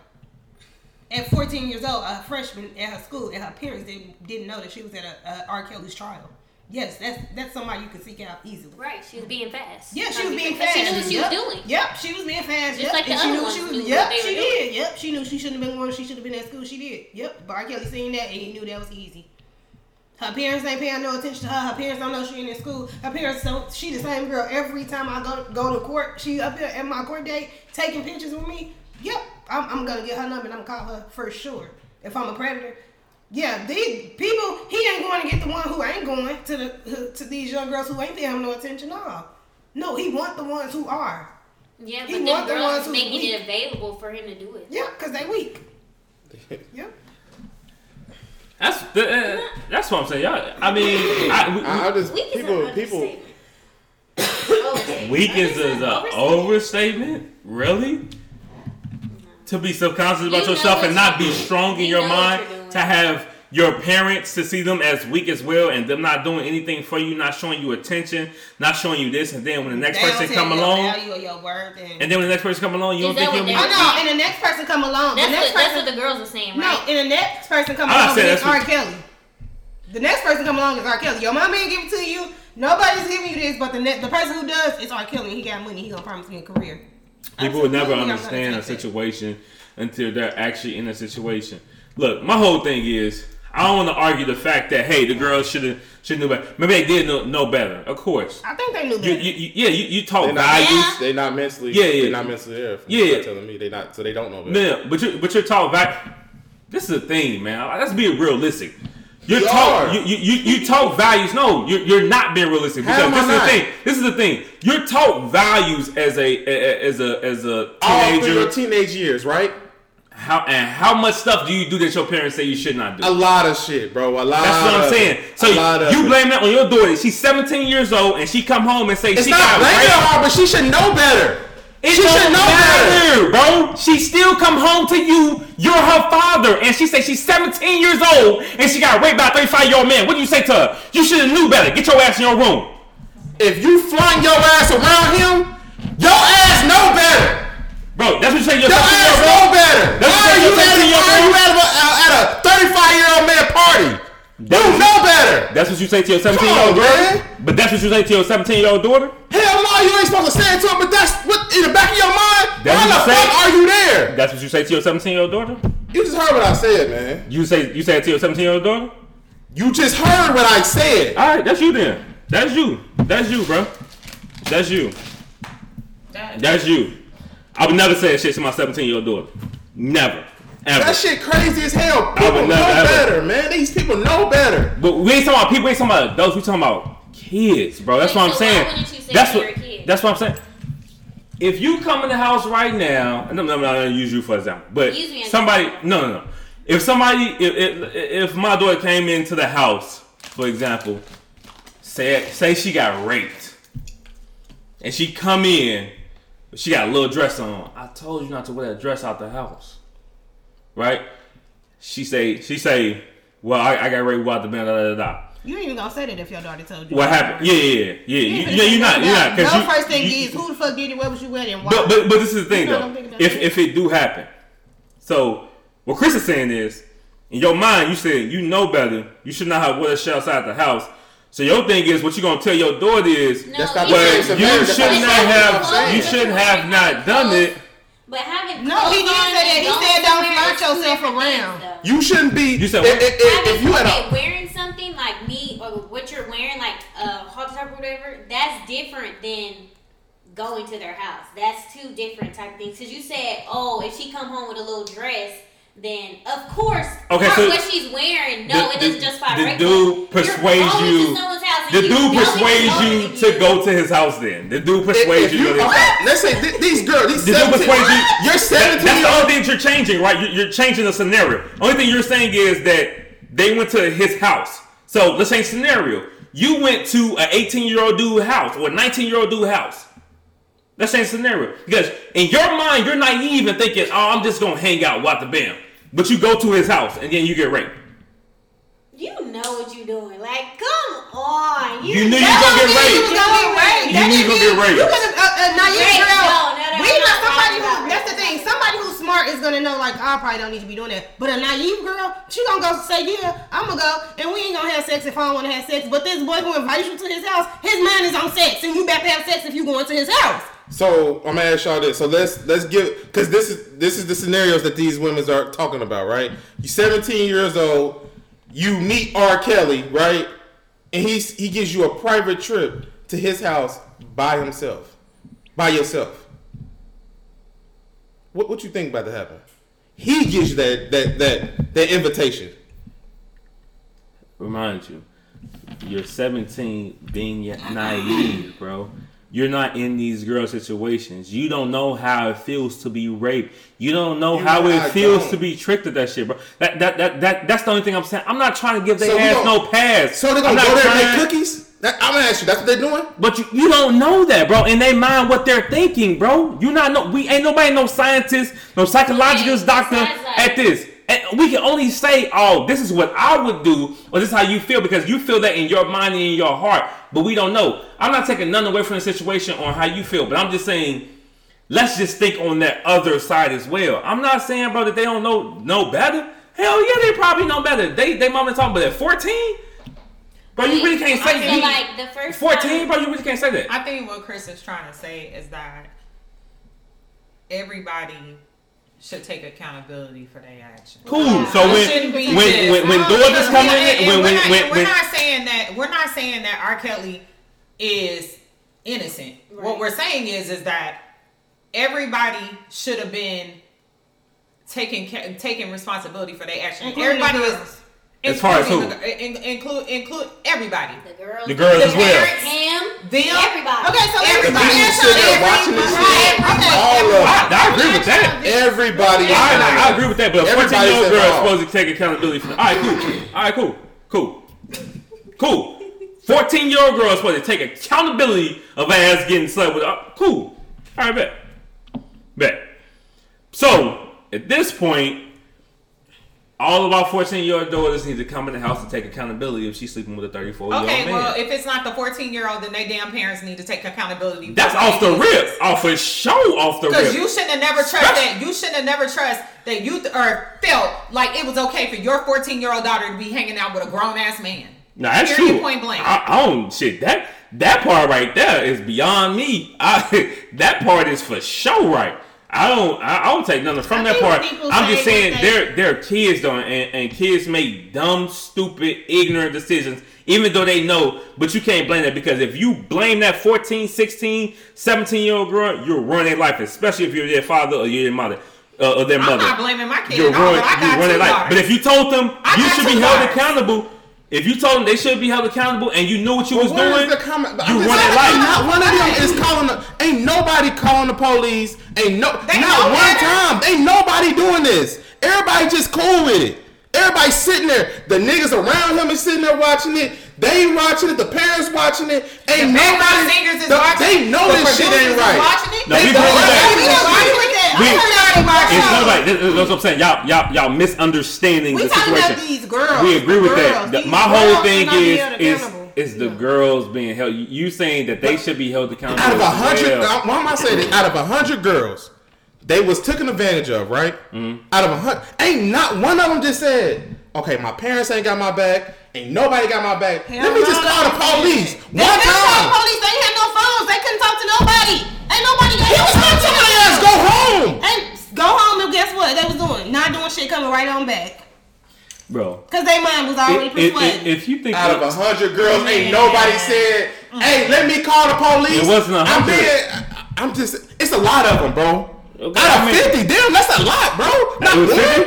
At 14 years old, a freshman at her school, and her parents didn't didn't know that she was at a, a R. Kelly's trial. Yes, that's that's somebody you can seek out easily. Right, she was being fast. Yeah, she was being fast. She knew what she yep. was doing. Yep, she was being fast. Just yep. like the and she other knew ones she was. knew Yep, she were did. Yep, she knew she shouldn't have been going. She should have been at school. She did. Yep, but R. Kelly seen that and he knew that was easy. Her parents ain't paying no attention to her. Her parents don't know she ain't in school. Her parents don't. She the same girl every time I go go to court. She up here at my court date taking pictures with me. Yep, I'm, I'm gonna get her number and I'm gonna call her for sure. If I'm a predator. Yeah, these people, he ain't going to get the one who ain't going to the to these young girls who ain't paying him no attention. at all. no, he want the ones who are. Yeah, He but want the the girls ones is who's making weak. it available for him to do it. Yeah, cause they weak. *laughs* Yep. That's the, uh, that's what I'm saying. Y'all, I mean, I, we, I, I just Weak people an people. understatement. Weak is That an an overstatement? Really? To be subconscious about You yourself and not be strong in you your know what mind you're doing. To have your parents to see them as weak as well and them not doing anything for you, not showing you attention, not showing you this, and then when the next They don't person tell come your along, value or your worth, and, and then when the next person come along, you Is don't think that you'll what be. I know, oh, and the next person come along. That's the next what, that's person, what the girls are saying, no, right? and the next person come I'm along saying is R. Kelly. The next person come along is R. Kelly. Your mom ain't give it to you. Nobody's giving you this, but the ne- the person who does is R. Kelly. He got money. He gonna promise me a career. People would never Absolutely, I'm understand a take that. situation until they're actually in a situation. Look, my whole thing is I don't want to argue the fact that hey, the girls should have should know better. Maybe they did know, know better, of course. I think they knew better. you, you, yeah, you, you talk They're not, values. Yeah. they not mentally. Yeah, yeah. They're not mentally there. From Yeah. yeah. Telling me they not, so they don't know. Better. No, but you but you're talk value. This is the thing, man. Let's be realistic. You're We talk are. you, you, you, you talk values. No, you're, you're not being realistic How because am I this is the thing. This is the thing. You're taught values as a as a as a All through teenager. your teenage years, right? How and how much stuff do you do that your parents say you should not do? A lot of shit, bro. A lot. That's what I'm saying. it. So of you blame that on your daughter. She's 17 years old and she come home and say It's she not got blaming her, but she should know better. It she should know better. bro. She still come home to you. You're her father, and she say she's 17 years old and she got raped by a 35 year old man. What do you say to her? You should have knew better. Get your ass in your room. If you flung your ass around him, your ass know better. Bro, that's what you say to your Your 17 year ass old know bro. better. That's Why what are you you say at, to your why are you at, a, at a 35 year old man party? You That's what know better. That's what you say to your 17 Come year old on, daughter? But that's what you say to your 17 year old daughter? Hell no, you ain't supposed to say it to him, but that's what in the back of your mind. That's why what the say? fuck are you there? That's what you say to your 17 year old daughter? You just heard what I said, man. You say you say it to your 17 year old daughter? You just heard what I said. All right, that's you then. That's you. That's you, bro. That's you. That's you. I would never say shit to my 17 year old daughter. Never. Ever. That shit crazy as hell. People would know never, ever. better, man. These people know better. But we ain't talking about people. We ain't talking about adults. We talking about kids, bro. That's Wait, what I'm so saying. wouldn't you say That's you're what. a kid? That's what I'm saying. If you come in the house right now, and I'm not gonna use you for example, but Use me somebody, no, no, no. If somebody, if, if if my daughter came into the house, for example, say say she got raped, and she come in, she got a little dress on. I told you not to wear that dress out the house, right? She say she say, well, I, I got raped without the band, da da da. da. You ain't even gonna say that if your daughter told you. What happened? Yeah, yeah, yeah, yeah. You, yeah, you're not, you're not. Your Cause you, first thing you- is who the fuck did it? Where was you with? And why? But, but but this is the thing You know, though. I'm thinking that If if it do happen, so what Chris is saying is, in your mind, you said you know better. You should not have wear that shit outside the house. So your thing is, what you gonna tell your daughter is, No, That's not you well, should- you should not not have, what you saying. should have not done it. But having No, he didn't say that. He said don't flirt yourself around. things. You shouldn't be. You said if, what? if, if, if you had a wearing something like me or what you're wearing, like uh, a hot top or whatever, that's different than going to their house. That's two different type of things. Cause you said, oh, if she come home with a little dress, then of course, Okay, so what she's wearing, no, the- it the- doesn't justify the rape. dude persuades you- To someone's house and The dude persuades you to go to his house. Then the dude persuades you to go you, to his house. okay, let's say th- these girls, these The dude 17, persuades you. you're That- 17 that's the years only thing you're changing, right? You're, you're changing the scenario. Only thing you're saying is that they went to his house. So let's change scenario. You went to an 18 year old dude house or a 19 year old dude house. Let's change scenario because in your mind you're naive and thinking, "Oh, I'm just gonna hang out, watch the bam." But you go to his house and then you get raped. You know what you're doing. Like, come on. You knew you was gonna get raped. You gonna get raped. You knew you gonna get raped. You could have, uh, uh, naive Rape, girl. no, no, no, we I'm not not somebody who. That's the thing. Somebody who's smart is gonna know. Like, I probably don't need to be doing that. But a naive girl, she gonna go say, yeah, I'm gonna go, and we ain't gonna have sex if I don't want to have sex. But this boy who invites you to his house, his mind is on sex, and you better have sex if you going to his house. So I'm gonna ask y'all this. So let's let's give because this is this is the scenarios that these women are talking about, right? You 17 years old, you meet R. Kelly, right? And he's he gives you a private trip to his house by himself, by yourself. What what you think about to happen? He gives you that that that that invitation. remind you, you're 17, being naive, bro. You're not in these girl situations. You don't know how it feels to be raped. You don't know You how know, it I feels don't. to be tricked at that shit, bro. That that that, that that's the only thing I'm saying. I'm not trying to give their So ass no pass. So they're gonna not go there and trying- make cookies? That, I'm gonna ask you. That's what they're doing. But you, you don't know that, bro. In their mind, what they're thinking, bro. You not know. We ain't nobody, no scientist, no psychologist, doctor at this. And we can only say, "Oh, this is what I would do," or "This is how you feel," because you feel that in your mind and in your heart. But we don't know. I'm not taking none away from the situation on how you feel, but I'm just saying, let's just think on that other side as well. I'm not saying, bro, that they don't know no better. Hell yeah, they probably know better. They they mama talking, but at 14, bro, you really can't say I feel like the first 14, time- bro. You really can't say that. I think what Chris is trying to say is that everybody should take accountability for their actions. Cool. Yeah. So It when shouldn't be when this. when, when No, daughters because come we- in, and when we're when not, when, we're when not saying that we're not saying that R. Kelly is innocent. What we're saying is is that everybody should have been taking ca- taking responsibility for their actions. Including the Everybody girls. is. As far as who? the- in- include include everybody. The girls, The girls The as well. parents, him, Them, everybody. Okay, so Everybody. everybody People else sitting there watching this right, shit. okay, All of. I, I agree with that. Everybody. I, I, I agree with that, but a 14 Everybody's year old girl is supposed to take accountability for. All right, cool. All right, cool, cool, cool. 14 year old girl is supposed to take accountability of ass getting slept with. Uh, cool. All right, bet, bet. So at this point, all of our 14 year old daughters need to come in the house and take accountability if she's sleeping with a 34 year old Okay, man. well, if it's not the 14 year old, then they damn parents need to take accountability. That's oh, off the rip. Off for show off the rip. Because you shouldn't have never trust that. You shouldn't have never trust that you th- or felt like it was okay for your 14 year old daughter to be hanging out with a grown ass man. Nah, that's Period, true. point blank. I, I don't shit that that part right there is beyond me. I, *laughs* that part is for show right. I don't. I, I don't take nothing from I that part. I'm just saying they- they're they're kids though, and, and kids make dumb, stupid, ignorant decisions, even though they know. But you can't blame that because if you blame that 14, 16, 17 year old girl, you're ruining their life, especially if you're their father or you're their mother uh, or their I'm mother. not blaming my kid You're ruining, but you ruin their life. But if you told them I you should be held daughters. accountable, if you told them they should be held accountable, and you knew what you was Where is doing, the comment? you run it their life. Not one of them is calling. The, ain't nobody calling the police. Ain't no. They not one better. time. Ain't nobody doing this. Everybody just cool with it. Everybody sitting there. The niggas around him is sitting there watching it. They watching it. The parents watching it. Ain't The background nobody. singers is the- watching They know The this shit ain't right. watching it. No, we They agree don't- with that. We agree with that. We- I heard y'all watch It's it. nobody. This, this what I'm saying. Y'all, y'all, y'all misunderstanding We the talking situation. about these girls. we agree with that. girls. The- These my whole thing is is is the girls being held. You- You saying that they should be held accountable? out of a hundred, well. why am I saying this? Out of a hundred girls, they was taken advantage of, right? Mm-hmm. Out of a hundred, ain't not one of them just said, "Okay, my parents ain't got my back, ain't nobody got my back. Hell Let me just call the police They one couldn't call the time." police. They had no phones. They couldn't talk to nobody. Ain't nobody. He was gonna tell my ass go home. And go home and guess what they was doing? Not doing shit, coming right on back. bro. Cause their mind was already If, if, persuaded. if you think Out of a hundred girls, ain't nobody said, mm. "Hey, let me call the police." It wasn't a I'm hundred. being, I'm just, it's a lot of them, bro. Okay, Out I of mean- fifty, damn, that's a lot, bro. Not it was one. fifty.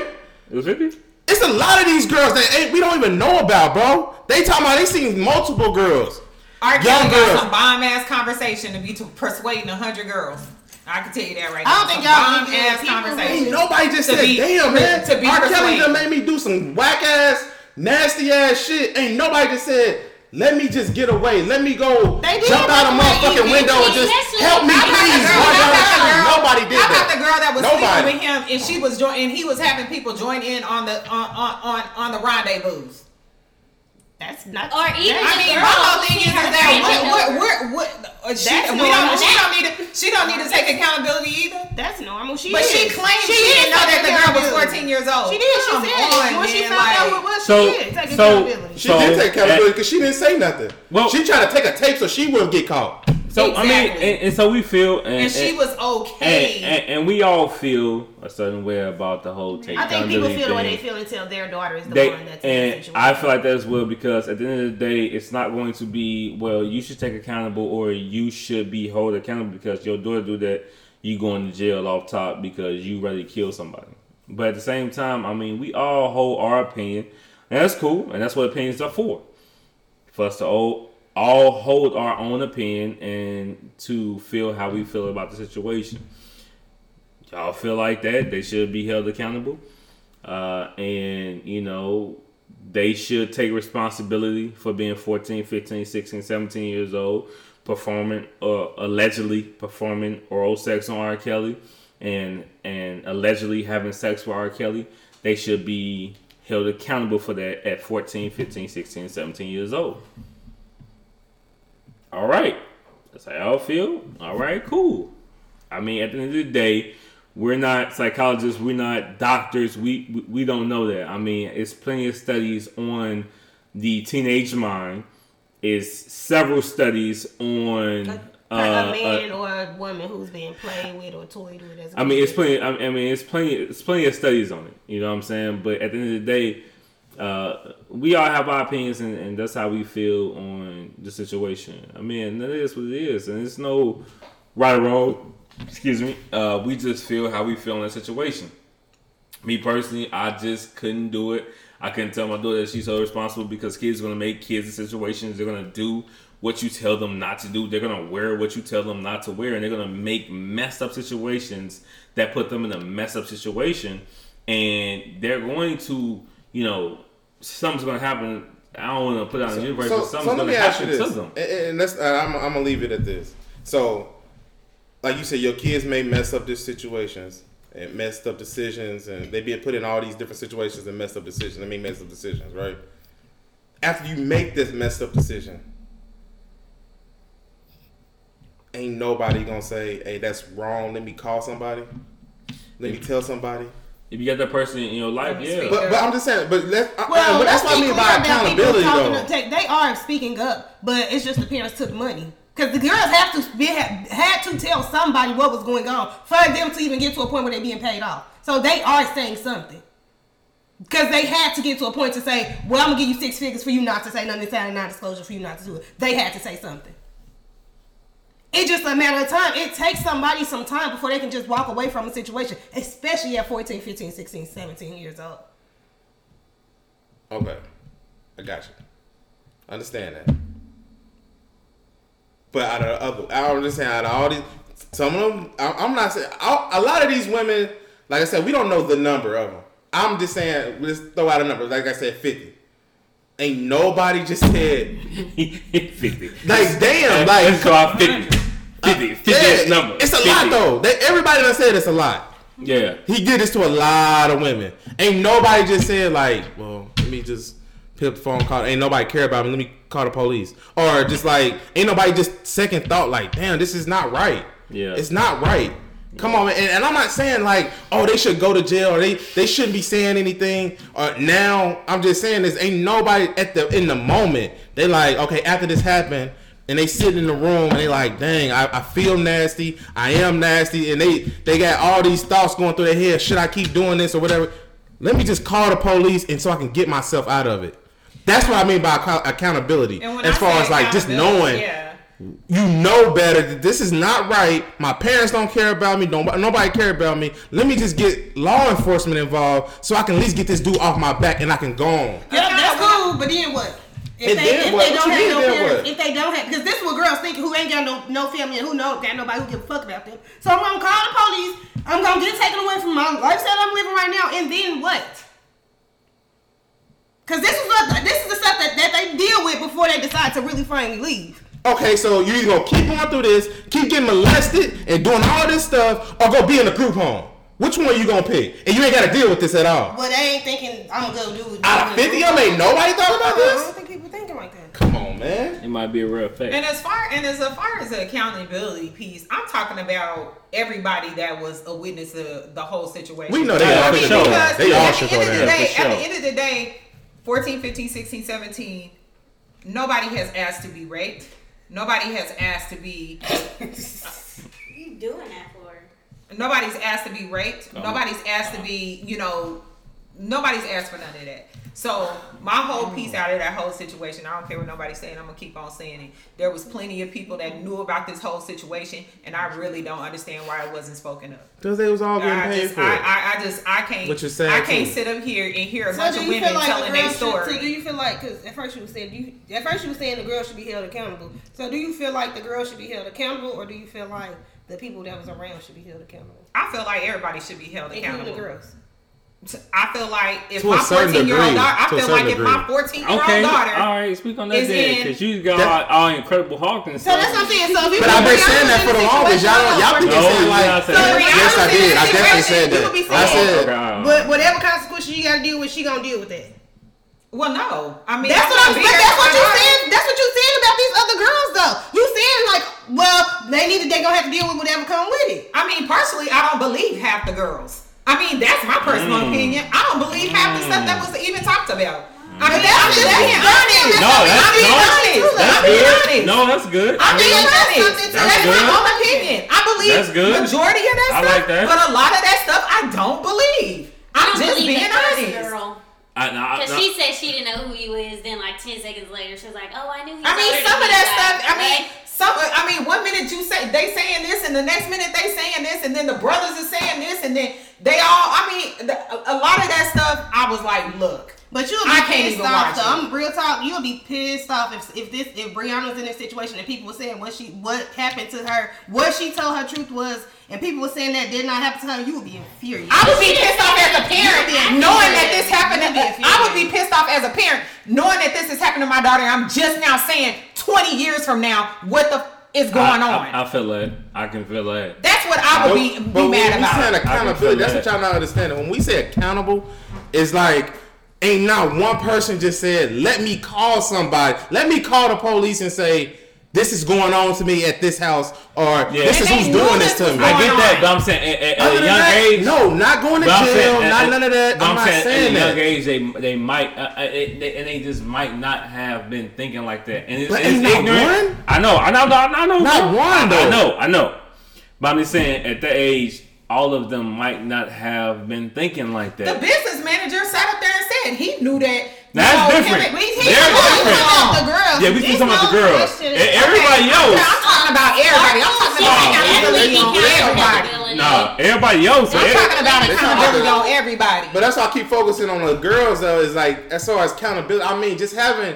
It was fifty. It's a lot of these girls that ain't we don't even know about, bro. They talking about they seen multiple girls. R. Young Kelly girls. got some bomb ass conversation to be to persuading a hundred girls. I can tell you that right I now. don't think Some y'all bomb ass people Ain't conversation. nobody just said, be- damn man. to be R. Kelly persuaded. done made me do some whack ass, nasty ass shit. Ain't nobody just said, let me just get away. Let me go They jump out a run motherfucking window and just help me, How about the please. girl- run how down the about the street." girl- Nobody did How that. about the girl that was Nobody. sleeping with him and she was join and he was having people join in on the on on on, on the rendezvous? That's not. Or even I mean, girl my whole thing is, sees her is that friend what what what, what she, That's we normal. don't, she don't need to she don't need to take accountability either. That's normal. She But is. she claimed she, is didn't know that the girl was 14 years old. She did. She Come said on, it. When she man, found like- out what was, So- she did take so- accountability. She So, did take accountability uh, because she didn't say nothing. Well- she tried to take a tape so she wouldn't get caught. So I mean, and, and so we feel, and, and she was okay. and, and we all feel a certain way about the whole take I think people accountability feel the way they feel until their daughter is the They, one that's in the and. I feel like that as well because at the end of the day, it's not going to be well. You should take accountable, or you should be held accountable because your daughter do that. You going to jail off top because you ready to kill somebody. But at the same time, I mean, we all hold our opinion, and that's cool, and that's what opinions are for. For us to all, all hold our own opinion and to feel how we feel about the situation. Y'all feel like that they should be held accountable uh, and you know they should take responsibility for being 14 15 16 17 years old performing or allegedly performing oral sex on r. Kelly and and allegedly having sex with r. Kelly they should be held accountable for that at 14 15 16 17 years old. All right. That's how y'all feel? All right cool. I mean at the end of the day we're not psychologists we're not doctors we we, we don't know that. I mean it's plenty of studies on the teenage mind is several studies on a, uh, a uh, man or a woman who's being played with or toyed with. As a I mean, it's plenty. I I mean, it's plenty. It's plenty of studies on it. You know what I'm saying? But at the end of the day, uh, we all have our opinions, and, and that's how we feel on the situation. I mean, that is what it is, and it's no right or wrong. Excuse me. Uh, we just feel how we feel in that situation. Me personally, I just couldn't do it. I couldn't tell my daughter that she's so responsible because kids are gonna make kids in situations. They're gonna do what you tell them not to do. They're gonna wear what you tell them not to wear, and they're gonna make messed up situations that put them in a messed up situation. And they're going to, you know, something's gonna happen. I don't want to put it on the universe, but something's let gonna me ask you happen to them. and, and that's, I'm, I'm gonna leave it at this. So, like you said, your kids may mess up these situations and messed up decisions, and they be put in all these different situations and messed up decisions. I mean, messed up decisions, right? After you make this messed up decision, ain't nobody gonna say, "Hey, that's wrong." Let me call somebody. Let me tell somebody. If you got that person in your life, yeah. But, but I'm just saying. But let's. Well, Well, that's let's what I be mean by people accountability, talking though. to they are speaking up, but it's just the parents took money. Because the girls have to be had, to tell somebody what was going on for them to even get to a point where they're being paid off. So they are saying something. Because they had to get to a point to say, well, I'm gonna give you six figures for you not to say nothing inside of non-disclosure for you not to do it. They had to say something. It's just a matter of time. It takes somebody some time before they can just walk away from a situation, especially at 14, 15, 16, 17 years old. Okay, I got you. Understand that. But out of the other, I understand out of all these, some of them, I- I'm not saying a lot of these women. Like I said, we don't know the number of them. I'm just saying, let's throw out a number. Like I said, fifty. Ain't nobody just said 50. *laughs* like damn, Let's like go out 50. 50. 50 yeah, number. It's a 50. lot though. They, everybody done said it's a lot. Yeah. He did this to a lot of women. Ain't nobody just said like, well, let me just pick up the phone call. Ain't nobody care about me. Let me call the police. Or just like, ain't nobody just second thought like, damn, this is not right. Yeah. it's not right. Come on, man. And, and I'm not saying like, oh, they should go to jail or they they shouldn't be saying anything. Or now, I'm just saying this. Ain't nobody at the in the moment. They like, okay, after this happened. And they sit in the room and they like, dang, I, I feel nasty. I am nasty. And they they got all these thoughts going through their head. Should I keep doing this or whatever? Let me just call the police and so I can get myself out of it. That's what I mean by acco- accountability. As I far as like just knowing yeah. you know better that this is not right. My parents don't care about me. Don't nobody care about me. Let me just get law enforcement involved so I can at least get this dude off my back and I can go on. Yeah, Okay, that's well- cool. But then what? If And they, if what? they What don't have no then parents, if they don't have, because this is what girls think who ain't got no no family and who know got nobody who give a fuck about them. So I'm gonna call the police. I'm gonna get taken away from my lifestyle I'm living right now, and then what? Because this is what this is the stuff that, that they deal with before they decide to really finally leave. Okay, so you either gonna keep going through this, keep getting molested and doing all this stuff, or go be in a group home. Which one are you gonna pick? And you ain't gotta deal with this at all. But they ain't thinking I'm gonna go do it. Out of 50 of them, ain't nobody thought about this. I this? don't think people thinking like that. Come on, man. It might be a real fact. And as far and as far as the accountability piece, I'm talking about everybody that was a witness to the whole situation. We know they Yeah, all for should go down. They at all the should end go of the down. day, for At the end of the day, 14, 15, 16, 17, nobody has asked to be raped. Nobody has asked to be you doing that for? nobody's asked to be raped. Oh. Nobody's asked to be, you know, nobody's asked for none of that. So my whole mm. piece out of that whole situation, I don't care what nobody's saying, I'm gonna keep on saying it. There was plenty of people that knew about this whole situation, and I really don't understand why it wasn't spoken of. Because they was all getting I paid just, for. I, I, I just, I can't, Which is sad, I can't too. sit up here and hear a So bunch of women like telling the their girl should, story. so do you feel like because at first you said you at first you were saying the girl should be held accountable. So do you feel like the girl should be held accountable, or do you feel like the people that was around should be held accountable, I feel like everybody should be held including accountable. the girls? I feel like if To my 14 year old daughter, I To feel like certain if my 14 year old Okay, daughter all right, speak on that is then, in- because you got That- all, all Incredible Hulk and So stuff. that's what I'm saying. So if you But I've been saying that in for this the longest. Y'all don't, y'all situation, people No, saying like, gotta say So yes, I did. I definitely said you be that. I saying, said, Okay, all right. But whatever consequences you gotta deal with, she gonna deal with that. Well, no. I mean, That's I'm what I'm. gonna But be that's what you for my saying. That's what you saying about these other girls, though. You saying like, well, they need to. They gonna have to deal with whatever come with it. I mean, personally, I don't believe half the girls. I mean, that's my personal Mm. opinion. I don't believe half the stuff that was even talked about. I mean, that's I'm just just being honest. No, that's- I'm being no, honest. That's I'm being good. honest. No, that's good. I'm being that's honest. something to- That's, That's my good. own opinion. I believe That's good. majority of that I stuff, like that. but a lot of that stuff I don't believe. I I'm don't just believe being the first honest. girl. I, no, I, Because no, she said she didn't know who you is. Then like ten seconds later, she was like, "Oh, I knew." He was. I mean, older some than of me, that like, stuff. I mean, like, some. I mean, one minute you say they saying this, and the next minute they saying this, and then the brothers are saying this, and then they all. I mean, the, a, lot of that stuff. I was like, look, But you'll be I can't pissed off. it. I'm real talk. You'll be pissed off if if this if Brianna was in this situation and people were saying what she what happened to her, what she told her truth was, and people were saying that did not happen to her. You would be infuriated. I would be pissed off as a parent knowing that this happened. To, You'd I would be pissed off as a parent knowing that this has happened to my daughter. I'm just now saying 20 years from now what the f- is going I, on. I, I feel that. I can feel that. That's what I would be, But be mad when we saying about. accountability, that's what that. y'all not understanding. When we say accountable, it's like ain't not one person just said, "Let me call somebody. Let me call the police and say." This is going on to me at this house, or Yeah. this is who's doing this this to me. I get that, but I'm saying at, at, at a young that, age, no, not going to jail, saying, not at- none of that. but I'm I'm not saying, saying at a young that. age, they they might, uh, uh, it, they, and they just might not have been thinking like that. And it's, But it's not ignorant. one? I know, I know, I know, Not bro. one, I, I know, I know. But I'm just saying, at that age, all of them might not have been thinking like that. The business manager sat up there and said he knew that. That's you know, different. Him, he, he, They're he- different. about the girls. yeah, we This keep talking about the girls. that shit is- And everybody I'm, else. I'm talking about everybody. I'm talking about accountability yeah. everybody. Nah, everybody else. I'm talking about accountability on everybody. But that's why I keep focusing on the girls though. Is like as far as accountability. I mean, just having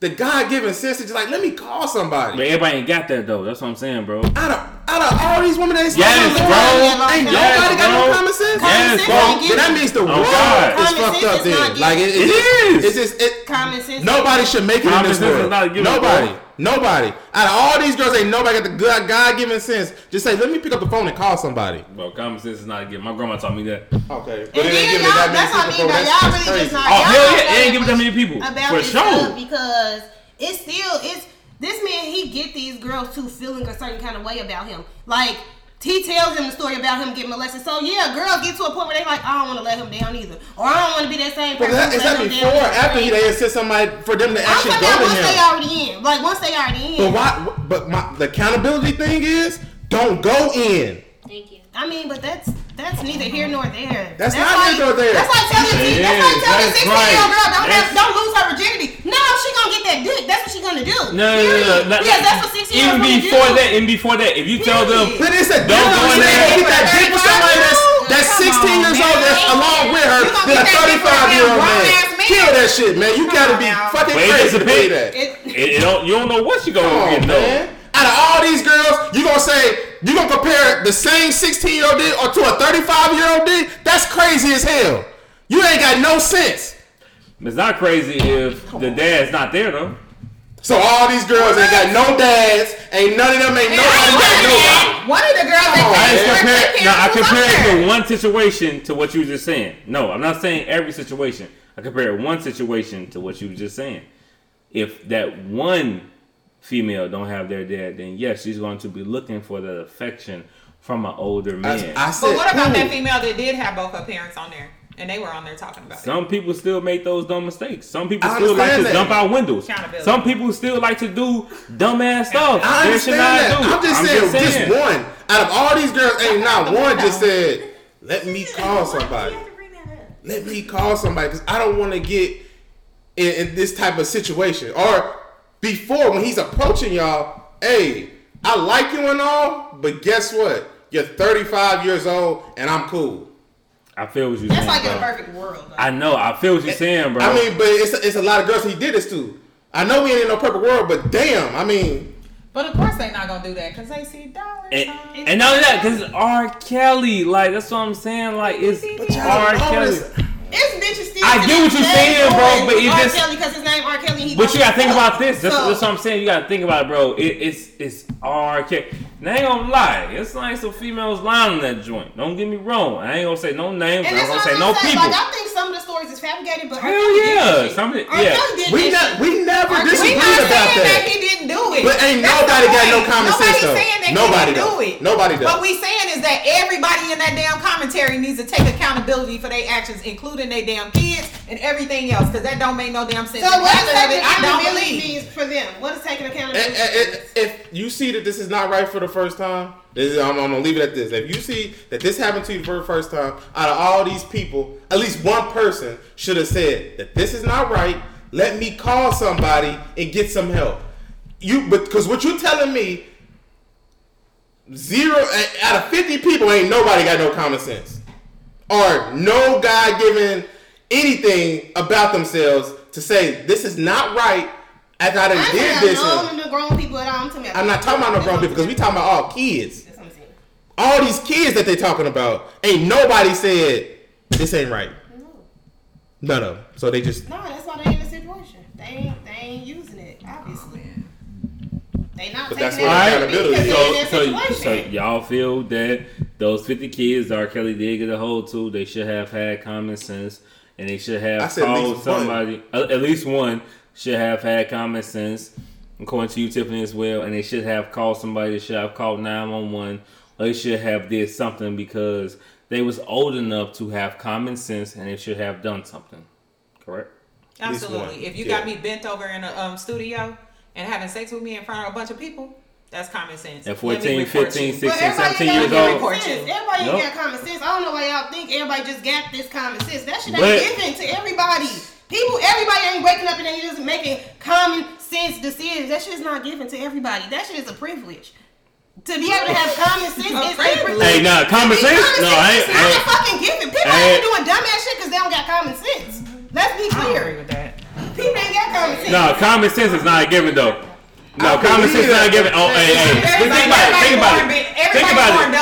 the God given sense to just like let me call somebody. But everybody ain't got that though. That's what I'm saying, bro. Out of out of all these women that they Yes, talking bro. about, ain't Yes, nobody got bro. no common sense. Yes, sense bro. ain't But that means the oh, world God. is Common fucked sense up is then. not Like it, It is. It's just it. Common sense. Nobody should make it in Common this sense world. not given, Nobody. Bro. Nobody. Out of all these girls, ain't nobody got the good God given sense. Just say, let me pick up the phone and call somebody. Bro, common sense is not a gift. My grandma taught me that. Okay. And then y'all, that's what I mean. Though. Y'all really just not. Oh, y'all hell yeah, they ain't giving that many people. For sure. because it's still it's this man. He get these girls to feeling a certain kind of way about him. Like he tells him the story about him getting molested. So yeah, girls get to a point where they like, I don't want to let him down either, or I don't want to be that same person. that, who is let that before down or either. after he they assist somebody for them to I'm actually talking go about to once they already in. Like once they already in. But why? But my the accountability thing is don't go in. Thank you. I mean, but that's that's neither here nor there. That's not like, here nor there. That's like telling It that's like telling a That's sixteen year old girl don't have, don't lose her virginity. No, she gonna get that dick. That's what she gonna do. No, no, no, no. No. Because that's what sixteen year old girl. Even before do. that, even before that, if you tell them, Period. But it's a Don't go in there. Get that dick for somebody that's that's 16 on, years man. old that's along with her You than a that 35 year old man. Kill that shit, man. You Come gotta be now. fucking But crazy to depends. believe that. It, it, it don't, you don't know what you gonna on, get though. man. Out of all these girls, you gonna say you gonna compare the same 16 year old dick or to a 35 year old dick? That's crazy as hell. You ain't got no sense. It's not crazy if the dad's not there though. So all these girls ain't got no dads, ain't none of them ain't And I nobody got one of nobody. One of the girls Come that I came just here, compare. No, I parents was compare it to one situation to what you were just saying. No, I'm not saying every situation. I compare one situation to what you were just saying. If that one female don't have their dad, then yes, she's going to be looking for the affection from an older man. I, I said, But what about who? that female that did have both her parents on there? And they were on there talking about it. Some people still make those dumb mistakes. Some people I still like to that. jump out windows. Some people still like to do dumbass stuff. I understand that. do. I'm just saying, just one. Out of all these girls, ain't not one just said, "Let me call somebody." Let me call somebody because I don't want to get in, in this type of situation. Or before, when he's approaching y'all, hey, I like you and all, but guess what? You're 35 years old and I'm cool. I feel what you're that's saying. like in a perfect world. Though. I know. I feel what you're eh, saying, bro. I mean, but it's, it's a lot of girls he did this to. I know we ain't in no perfect world, but damn, I mean, But of course they not gonna do that because they see dollar And, signs. and not only that, because R. Kelly, like that's what I'm saying. Like it's R. know Kelly. This- bitch is still. I get what you're saying, bro, but it R. just- Kelly because his name R. Kelly. But you gotta think about this. That's, So- that's what I'm saying. You gotta think about it, bro. It, it's it's R. Kelly. And I ain't gonna lie. It's like some females lying in that joint. Don't get me wrong. I ain't gonna say no names. I'm gonna say no saying. people. Like I think some of the stories is fabricated, but R. Hell Kelly yeah. that. Some of it- yeah. We, that ne- we never we disagreed not about saying that. that he didn't do it. But ain't That's nobody got no point. common sense, Nobody's though. saying that Nobody he didn't don't. do it. Nobody don't. What we saying is that everybody in that damn commentary needs to take accountability for their actions, including their damn kids and everything else, because that don't make no damn sense. So And what does taking I don't accountability believe. means for them? What is taking Eh, accountability? eh, eh, if you see that this is not right for the first time, this is, I'm, I'm gonna leave it at this. If you see that this happened to you for the first time, out of all these people, at least one person should have said that this is not right. Let me call somebody and get some help. You, but because what you're telling me, zero out of 50 people, ain't nobody got no common sense, or no guy giving anything about themselves to say this is not right. After I done I did ain't this. talking and- about none of the grown people at all. I'm talking about. I'm not talking about no grown people because we talking about all kids. That's what I'm saying. All these kids that they talking about, ain't nobody said this ain't right. None of them. So they just No, that's why they in the situation. They ain't, they ain't using it, obviously. They not But taking that's it where Alright, accountability accountability because is. they're in so, that so, so y'all feel that those 50 kids R. Kelly did get a hold to, they should have had common sense, and they should have called least one. somebody, uh, at least one should have had common sense according to you, Tiffany, as well, and they should have called somebody. They should have called nine one one, or they should have did something because they was old enough to have common sense, and they should have done something. Correct. Absolutely. If you Yeah. got me bent over in a um, studio and having sex with me in front of a bunch of people, that's common sense. At Let me 14, 15, 16, everybody 17 years got old. common Report sense. you. Everybody ain't Nope. got common sense. I don't know why y'all think everybody just got this common sense. That should ain't given to everybody. People, everybody ain't waking up and they just making common sense decisions. That shit's not given to everybody. That shit is a privilege. To be able to have common sense is a privilege. Hey, nah, common sense? common No, I sense ain't- is not I a ain't- fucking given. People I ain't ain't- doing dumbass shit because they don't got common sense. Let's be I agree clear. with that. People ain't got common sense. No, common sense is not a given though. No, I common sense is not a given. Oh, hey, hey. Think Everybody, about it. Think about it. big- Think everybody about born it.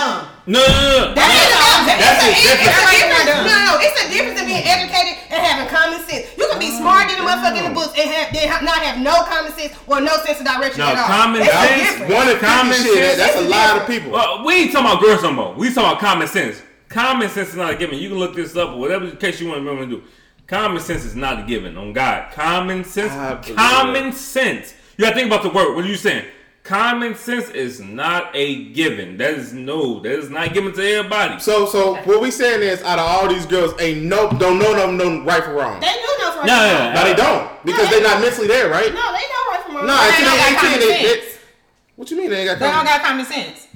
Dumb. No, no, no, That ain't a- That's it's a- it. it's a That's it. difference. Dumb. No, no, it's a difference in being educated and having common sense. You can be oh, smart than the motherfucking in the books and have, then not have no common sense or no sense of direction No, at all. common It's sense- One of Common common sense. That's a It's a lot of people. Well, we ain't talking about girls no more. We talking about common sense. Common sense is not a given. You can look this up or whatever the case you want to do. Common sense is not a given. On God, common sense. I Common sense. You got to think about the word. What are you saying? Common sense is not a given. That is no. That is not given to everybody. So, so what we saying is, out of all these girls, ain't no, don't know them, no right from wrong. They do know right No, from no, wrong. no. No, they don't because they're not mentally there, right? No, they know right from wrong. No, They until don't they got 18, common they, they, sense. what you mean they ain't got They don't got common sense.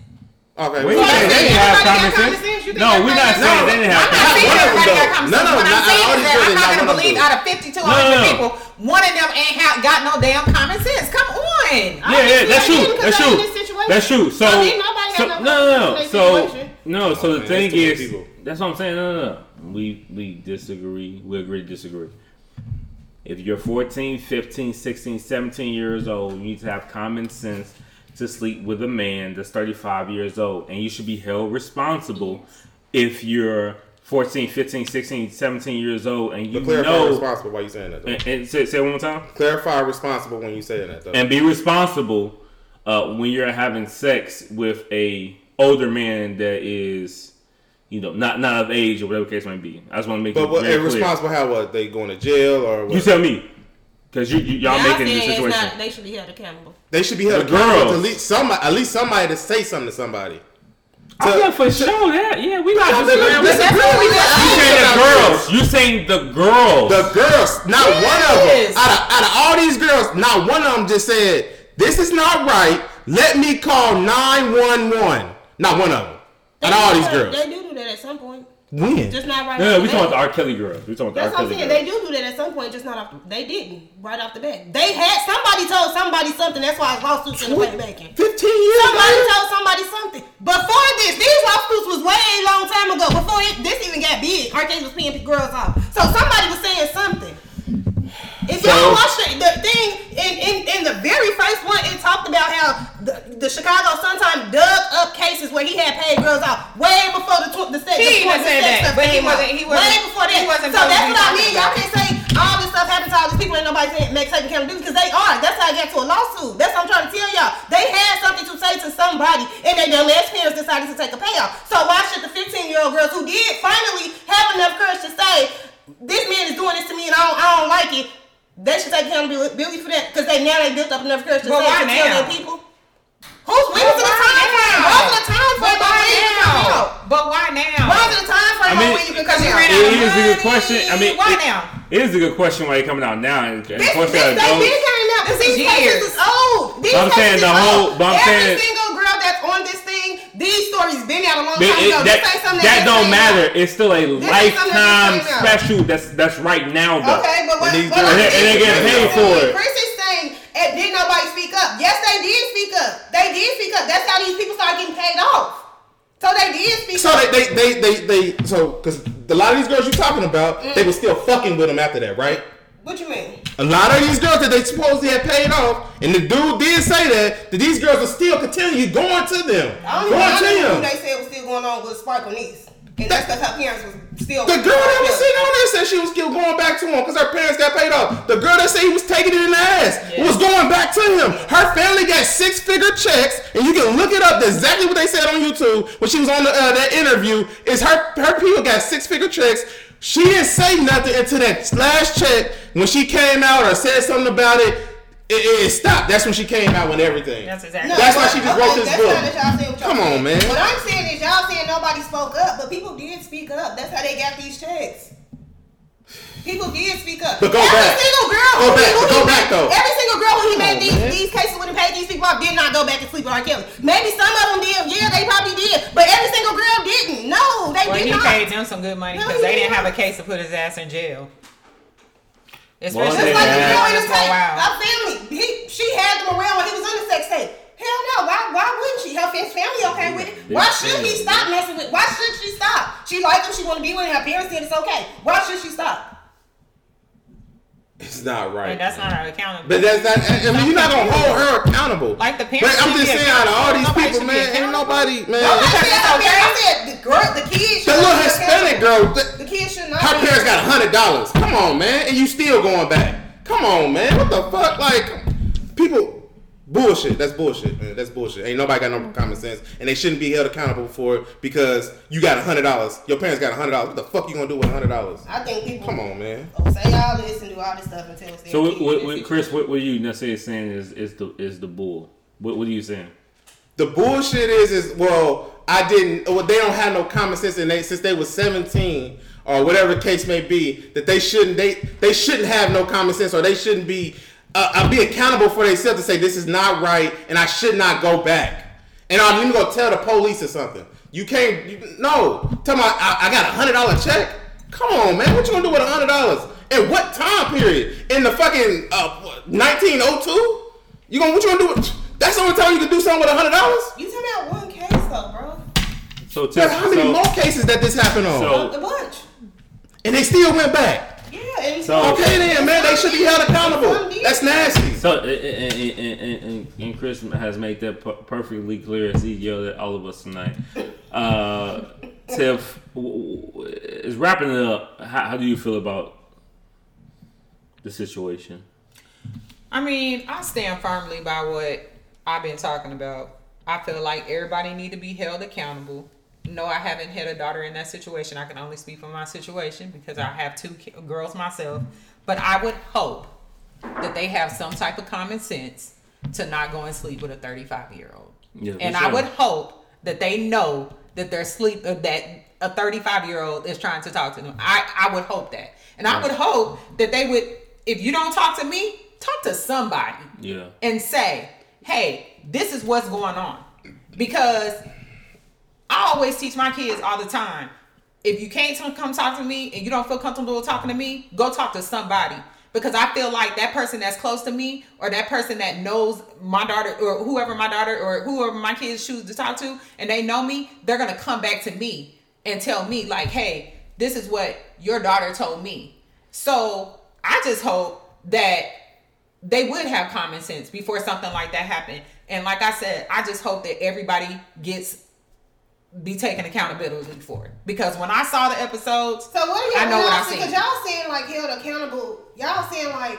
Okay, We we ain't saying saying they they ain't have have common got sense. sense. You No, we're not saying got they didn't have I'm not common saying one of them everybody got common sense. no, what I'm saying all is that I'm ain't not gonna believe out of 52 No, no, no. people, one of them ain't ha- got no damn common sense. Come on. Yeah, yeah, that's true. That's because they in true. That's true. So, So didn't nobody have so no no, no, no. common sense in So no. So oh, the thing that's too many is, that's what I'm saying. No, no, no. We we disagree. We agree to disagree. If you're 14, 15, 16, 17 years old, you need to have common sense to sleep with a man that's 35 years old, and you should be held responsible if you're 14, 15, 16, 17 years old, and you But clarify know. responsible. Why you saying that? Though? And, and say, say it one more time. clarify responsible when you saying that though. and be responsible uh, when you're having sex with a older man that is, you know, not not of age or whatever the case might be. I just want to make but it what, very and clear. responsible how what they going to jail or what? You tell me, because you, you y'all Y'all making this saying it's situation. not- They should be held accountable. they should be held The accountable to at least somebody, at least somebody to say something to somebody. Oh To- yeah, for sure. That yeah, we not No, disagreeing. that's- that's what we just- You saying the girls? You saying the girls? The girls, not one of them. Out of, out of all these girls, not one of them just said, "This is not right. Let me call 911." Not one of them. They Out of all these that- girls. They do do that at some point. When? Just not right no, off no, the we talking about the. R. Kelly girls. We talking about That's the what R. I'm saying. girls. They do do that at some point, just not off. The, they didn't right off the bat. They had somebody told somebody something. That's why lawsuits in the way making. 15 years Somebody later? told somebody something. Before this, these lawsuits was way long time ago. Before it, this even got big, R. Kelly was paying girls off. So somebody was saying something. If So- y'all watch the, the thing in, in, in the very first one, it talked about how the, the Chicago Sun Times dug up cases where he had paid girls out way before the tw- the sex. He the, even the said that, but he wasn't- he wasn't- way before that. he wasn't so that's what I mean. Y'all can't say all this stuff happened to all these people and nobody saying make taking accountability because they are. That's how I got to a lawsuit. That's what I'm trying to tell y'all. They had something to say to somebody and they their last parents decided to take a payoff. So why should the 15 year old girls who did finally have enough courage to say this man is doing this to me and I don't, I don't like it. They should take accountability for that because they now they built up enough courage to say to tell their people. Who's waiting to the time frame? now? What's the time frame? But why on when you can come now? But why now? Why is the time frame I mean, on when you can because come out? ran It out of is a good question. I mean, why it- now? It is a good question why you coming out now. And, and This, of course, this, that they adults- been came out. This These is cases years. is old. These But I'm saying the whole- but I'm Every saying- single girl that's on this thing, these stories been out a long time it- ago. that, this ain't something that just don't matter. out. It's still a ain't something that lifetime just out. special. That's that's right now though. Okay, but what, And these what girls- I'm And they- and they saying- get paid Chris is for saying- it. Chris is saying, eh, did nobody speak up? Yes, they did speak up. They did speak up. That's how these people started getting paid off. So they did speak So up. they, they, they, they, they so, because a lot of these girls you're talking about, they were still fucking with him after that, right? what you mean? A lot of these girls that they supposedly had paid off, and the dude did say that, that these girls are still continue going to them. I don't Going even to know who they said was still going on with Sparkle Niece. And that's because her parents was still. The girl that was sitting on there said she was still going back to him because her parents got paid off. The girl that said he was taking it in the ass was going back to him. Her family got six figure checks, and you can look it up. That's exactly what they said on YouTube when she was on the, uh, that interview. Is her her people got six figure checks. She didn't say nothing until that last check when she came out or said something about it. It, it, it stopped. That's when she came out with everything. That's exactly. No, That's why she just okay, wrote this that's book. Not that y'all saying what y'all Come on, saying. man. What I'm saying is y'all saying nobody spoke up, but people did speak up. That's how they got these checks. People did speak up. But go every back. single girl, Go back, who but he go made- back, though. Every single girl who he Come made on, these, man. these cases with and paid these people off did not go back and sleep with R. Kelly. Maybe some of them did. Yeah, they probably did. But every single girl didn't. No, they Well, did he not. He paid them some good money because he they didn't didn't. have a case to put his ass in jail. Was in the for a tape, while. our family, he, she had them around when he was on the sex tape. Hell no, why, why wouldn't she? Her his family okay with it. Why should he stop messing with? Why should she stop? She like him. She want to be with him. Her parents said it's okay. Why should she stop? It's not right. And that's not our accountability. But that's not. I I mean, you're not gonna hold her accountable. Like the But parents I'm just saying, out of all these accountable. people, man, ain't nobody, man. Nobody Because said it's okay. I said the girl, the kids. The should little be Hispanic girl, th- The kids should not. her parents got a hundred dollars. Come on, man, and you still going back. Come on, man. What the fuck? Like, people. Bullshit. That's bullshit, man. That's bullshit. Ain't nobody got no common sense, and they shouldn't be held accountable for it because you got a hundred dollars. Your parents got a hundred dollars. What the fuck you gonna do with a hundred dollars? I think people Come on, man. say all this and do all this stuff until it's their So, what, what, what, Chris, what, what you necessarily saying is is the is the bull? What, what are you saying? The bullshit is, is well, I didn't. Well, they don't have no common sense, and they since they was seventeen or whatever the case may be, that they shouldn't they they shouldn't have no common sense, or they shouldn't be uh, uh, be accountable for themselves to say this is not right, and I should not go back. And I'm even gonna tell the police or something. You can't. You, no, tell me I, I got a hundred dollar check. Come on, man. What you gonna do with a hundred dollars? In what time period? In the fucking uh, 1902? You gonna what you gonna do? With, that's the only time you can do something with a hundred dollars. You talking about one case though, bro? So, Tiff, There's how many so, more cases that this happened on? So- A bunch. and they still went back. Yeah. So- Okay then, man, they should be held accountable. That's nasty. So, and, and, and, and, and Chris has made that perfectly clear as he yelled at all of us tonight. Uh, Tiff, w- w- is wrapping it up. How, how do you feel about the situation? I mean, I stand firmly by what I've been talking about. I feel like everybody need to be held accountable. No, I haven't had a daughter in that situation. I can only speak for my situation because I have two ki- girls myself. But I would hope that they have some type of common sense to not go and sleep with a 35 year old. Yeah, and sure. I would hope that they know that they're sleep uh, that a 35 year old is trying to talk to them. I I would hope that, and I would hope that they would. If you don't talk to me, talk to somebody Yeah. and say, "Hey, this is what's going on," because I always teach my kids all the time. If you can't come talk to me and you don't feel comfortable talking to me, go talk to somebody. Because I feel like that person that's close to me or that person that knows my daughter or whoever my daughter or whoever my kids choose to talk to and they know me, they're going to come back to me and tell me, like, hey, this is what your daughter told me. So I just hope that they would have common sense before something like that happened. And like I said, I just hope that everybody gets be taking accountability for it. Because when I saw the episodes, So what are y'all, I know what I saying? seen. Because y'all saying like held accountable. Y'all saying like.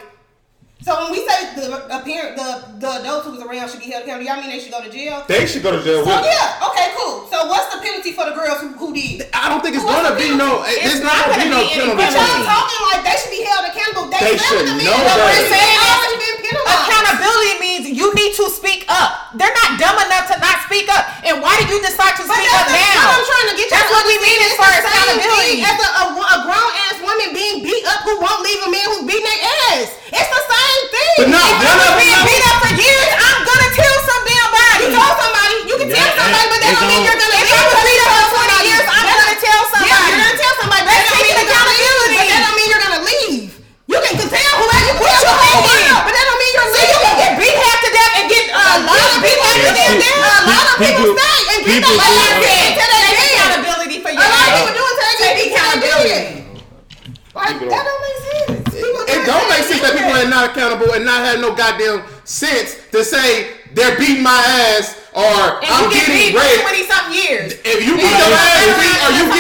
So when we say the apparent the the adults who was around should be held accountable, y'all mean they should go to jail? They should go to jail. So with- yeah, okay, cool. So what's the penalty for the girls who, who did? I don't think it's What's gonna be no. penalty? There's It's not not gonna be gonna no be any penalty. But penalty. y'all talking like they should be held accountable. They, They better should than me. know They better. already Saying already been penalized. accountability means you need to speak up. They're not dumb enough to not speak up. And why did you decide to But speak up the- now? what I'm trying to get That's what we mean as far It's as accountability. As a, a, a grown ass woman being beat up who won't leave a man who's beating their ass. It's the same thing. But no, If none I'm of being them- beat up for years, I'm gonna tell some damn body. You told somebody. You can tell somebody, but that don't mean you're gonna. If I was beat up for 20 years, I'm gonna tell Yeah, somebody. you're gonna tell somebody. But that don't mean taking you're gonna leave. accountability. But that don't mean you're gonna leave. You can tell whoever you What tell you somebody. But that don't mean you're So you can get beat half to death and get uh, A lot of people beat half to do death. that. A lot of people People- stay and get people the do- ass beat until they Take dead. accountability for you. A lot of people do it until they get accountability. Like that don't- don't make sense. It don't make sense that people are not accountable and not have no goddamn sense to say they're beating my ass or And I'm getting raped. 20 something years. If you beat your ass or you-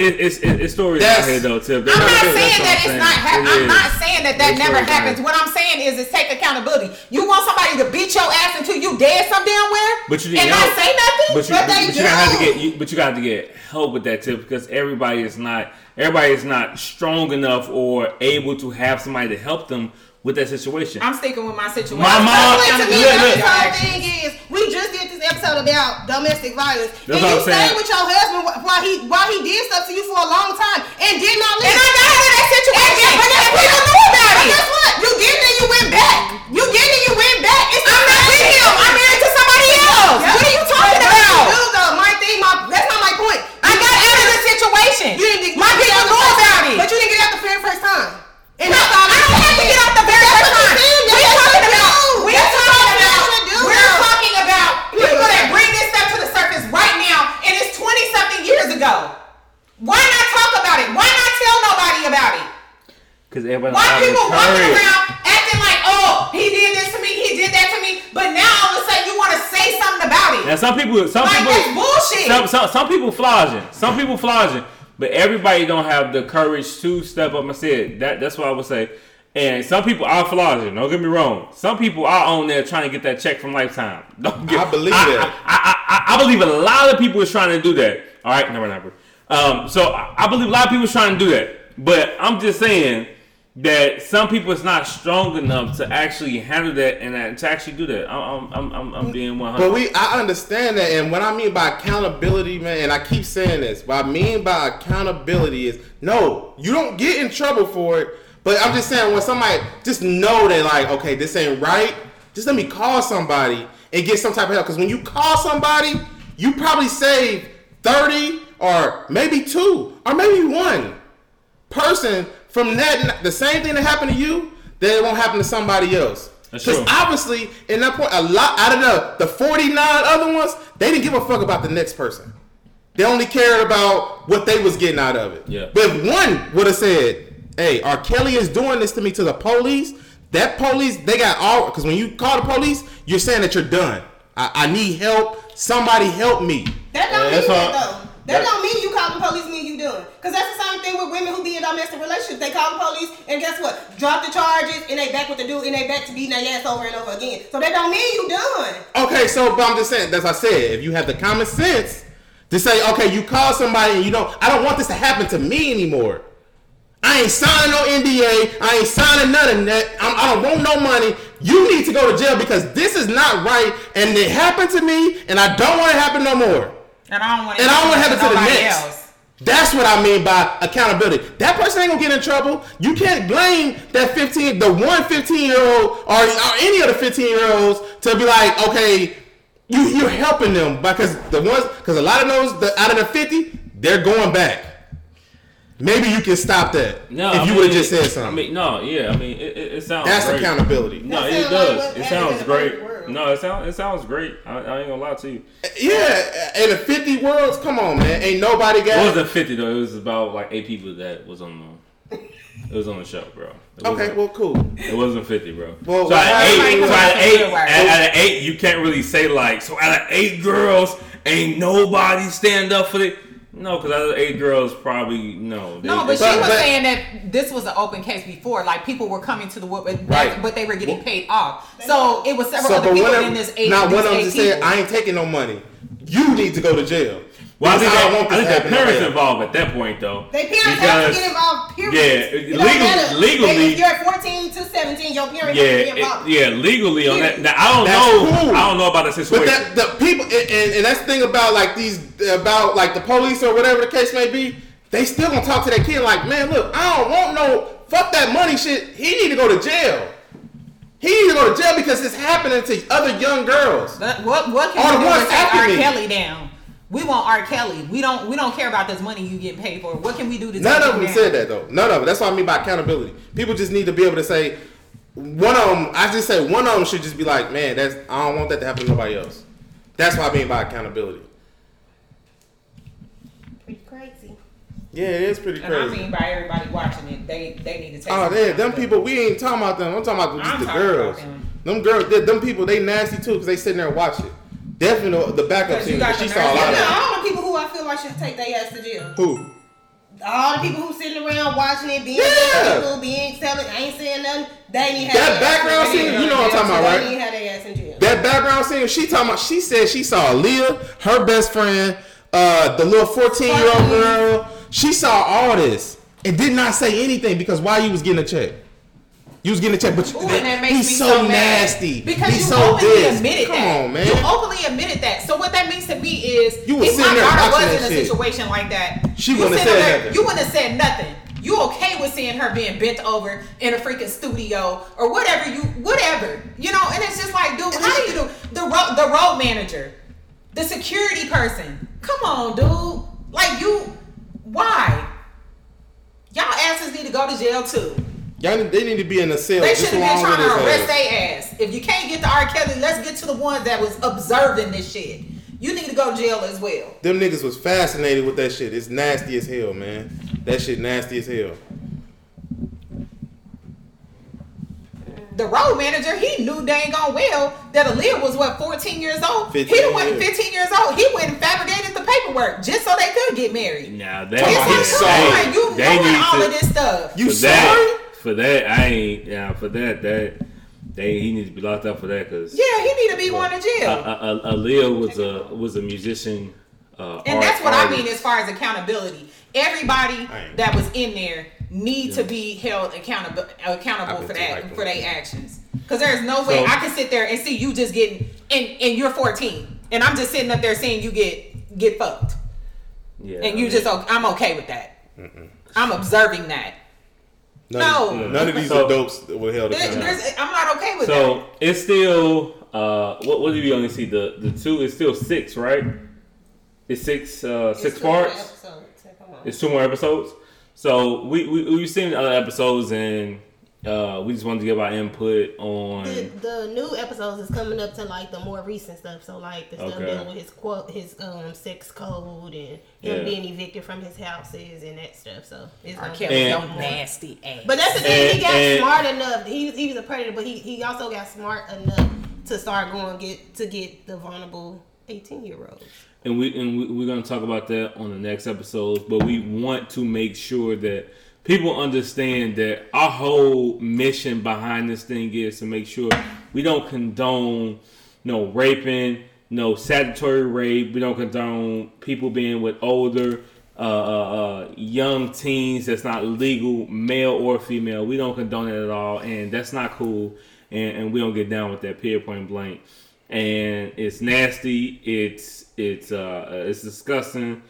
It- It's, it's, it's, it's stories That's- out here though, Tip. I'm not That's saying what that I'm it's saying. not hap- It I'm is. not saying that that It's never happens. here. What I'm saying is, is take accountability. You want somebody to beat beat your ass until you dead some damn where, But you need and help. not say nothing. But you, But but, they but you gotta have to do. get you, but you got to get help with that Tip because everybody is not everybody is not strong enough or able to have somebody to help them with that situation. I'm sticking with my situation. My mom- But to me, Look, look. this whole thing is we just did this episode about domestic violence, That's and what you I'm saying. stayed with your husband while he while he did stuff to you for a long time and did not leave. And. I got out of that situation. And, But and, then people knew about it. guess what? You did it and you went back. You did it and you went back. It's I'm not with him. I'm married to somebody else. Yeah. What are you talking But about? You do though, my thing, my that's not my point. I got out of the situation. You didn't My people knew about it. but you didn't get out the very first time. And No, that's all I don't have to get out 20 something years ago. Why not talk about it? Why not tell nobody about it? Because everyone. Why people walking around acting like, oh, he did this to me, he did that to me, but now all of a sudden you want to say something about it? Now some people, some like, people, that's bullshit. Some, some, some people flogging, some people flogging, but everybody don't have the courage to step up and say it. That that's what I would say. And some people are flogging. Don't get me wrong. Some people are on there trying to get that check from Lifetime. *laughs* Don't get, I believe I, that. I, I, I, believe a lot of people is trying to do that. All right, never, never. Um, so I, believe a lot of people is trying to do that. But I'm just saying that some people is not strong enough to actually handle that and to actually do that. I'm, I'm, I'm, I'm being 100. But we, I understand that, and what I mean by accountability, man, and I keep saying this. What I mean by accountability is no, you don't get in trouble for it. But I'm just saying when somebody just know that, like, okay, this ain't right. Just let me call somebody and get some type of help. Because when you call somebody, you probably save thirty or maybe two or maybe one person from that the same thing that happened to you that it won't happen to somebody else. That's Because obviously, in that point, a lot out of the the forty nine other ones, they didn't give a fuck about the next person. They only cared about what they was getting out of it. Yeah. But if one would have said, "Hey, R. Kelly is doing this to me to the police," that police they got all because when you call the police, you're saying that you're done. I, I need help. Somebody help me. That don't Yeah, mean that's that though. That that- don't mean you call the police mean you done. Cause that's the same thing with women who be in domestic relationships. They call the police and guess what? Drop the charges and they back with the dude and they back to beating their ass over and over again. So that don't mean you done. Okay, so but I'm just saying, as I said, if you have the common sense to say, okay, you call somebody and you don't, I don't want this to happen to me anymore. I ain't signing no NDA. I ain't signing none of that. I'm, I don't want no money. You need to go to jail because this is not right, and it happened to me, and I don't want it to happen no more. And I don't want it And I don't want it to happen to the nobody next. else. That's what I mean by accountability. That person ain't gonna get in trouble. You can't blame that 15, the one 15 year old or, or any of the 15 year olds to be like, okay, you you're helping them because the ones because a lot of those the, out of the 50, they're going back. Maybe you can stop that No, if I you would have just said something. I mean, no, yeah, I mean, it, it, it sounds That's great. accountability. No, That it does. it sounds great. No, it sounds it sounds great. I, I ain't gonna lie to you. Yeah, in the 50 worlds, come on, man. Ain't nobody got. It wasn't fifty though. It was about like eight people that was on the. It was on the show, bro. It Okay, wasn't- well, cool. It wasn't fifty, bro. Well, so out of eight, so out of eight, to the word. out out of eight, you can't really say like. So out of eight girls, ain't nobody stand up for it. No, because other eight girls, probably no. They- No, but she But- was but- saying that this was an open case before. Like people were coming to the wood, but, Right. but they were getting paid off. So it was several So, other but people one in this eight. not these one of them just said, "I ain't taking no money. You need to go to jail." Well, I think, Because that, don't I want think this that parents to involved at that point though. They parents have to get involved. Period. Yeah, It don't legal- legally- If you're 14 to 17, your parents Yeah, have to get it- yeah, legally on that. Now, I don't That's know. cool. I don't know about the But situation. that the people and, and, and that's the thing about like these about like the police or whatever the case may be, they still gonna talk to that kid like, man, look, I don't want no fuck that money shit. He need to go to jail. He need to go to jail because it's happening to other young girls. But what what can the we do to take after R. Kelly down? We want R. Kelly. We don't we don't care about this money you get paid for. What can we do to None of them down? said that though. None of them. That's what I mean by accountability. People just need to be able to say one of them. I just say one of them should just be like, man, that's I don't want that to happen to nobody else. That's what I mean by accountability. Pretty crazy. Yeah, it is pretty And I mean by everybody watching it, they they need to take. Oh, some yeah, them people. We ain't talking about them. I'm talking about just I'm the girls. about them. Them girls, they- them people, they nasty too because they sitting there and watch it. Definitely the, the backup Because you team. got She saw a lot nurses. of Now, it. all the people who I feel like should take their ass to jail. Who? All the people who sitting around watching it, being Yeah. people, being selling, ain't saying nothing. They need That have their ass background in jail. scene, you know what I'm talking about, They right? need have their ass in jail. That that background singer, she talking about. She said she saw Leah, her best friend, uh, the little fourteen year old girl. She saw all this and did not say anything because why you was getting a check. You was getting a check, but Ooh, that makes he's so, so, nasty. Because he's you so openly this. admitted Come that. on, man. You openly admitted that. So what that means to me is, You if my daughter was in a shit. situation like that, She wouldn't have said nothing. You wouldn't have said nothing. You okay with seeing her being bent over in a freaking studio or whatever you, whatever, you know? And it's just like, dude, how do you do the road, the road manager, the security person? Come on, dude. Like you, why? Y'all asses need to go to jail too. Y'all, need- they need to be in a cell They should have been trying to arrest ass. their ass. If you can't get to R. Kelly, let's get to the ones that was observing this shit. You need to go to jail as well. Them niggas was fascinated with that shit. It's nasty as hell, man. That shit nasty as hell. The road manager, he knew dang on well that Aaliyah was what 14 years old. 15 he went years. 15 years old. He went and fabricated the paperwork just so they could get married. Now It's that Oh, like, he's come on, you they knowing need all to- of this stuff. You for sorry? That, for that, I ain't. Yeah, for that, that they he needs to be locked up for that because yeah, he need to be going to jail. uh, uh, uh, Aaliyah was a was a musician. Uh, And art- that's what I mean as far as accountability. Everybody that was in there need to be held accountable accountable for that for their actions. Because there's no way So- I can sit there and see you just getting and and you're 14 and I'm just sitting up there saying you get get fucked Yeah, and I you mean, just I'm okay with that. I'm observing that. None No. Of, none of these So- adults were held There- accountable. there's, I'm not okay with So that. So it's still uh what what did we only see the the two is still six right? It's six uh six parts. It's two more episodes. So we we we've seen other episodes and uh we just wanted to give our input on The, the new episodes is coming up to like the more recent stuff. So like the stuff Okay. dealing with his quote, his um sex code, and him Yeah. being evicted from his houses and that stuff. So it's R. gonna Kelly, be And- no more. nasty ass. But that's the thing. he got and- smart enough. He was, he was a predator, but he, he also got smart enough to start going get to get the vulnerable eighteen year olds. and we and we, we're gonna talk about that on the next episodes. But we want to make sure that people understand that our whole mission behind this thing is to make sure we don't condone no raping, no statutory rape. We don't condone people being with older. Uh, uh, uh, young teens that's not legal, male or female. We don't condone it at all, and that's not cool. And, and we don't get down with that. Period, point blank and it's nasty. It's it's uh it's disgusting.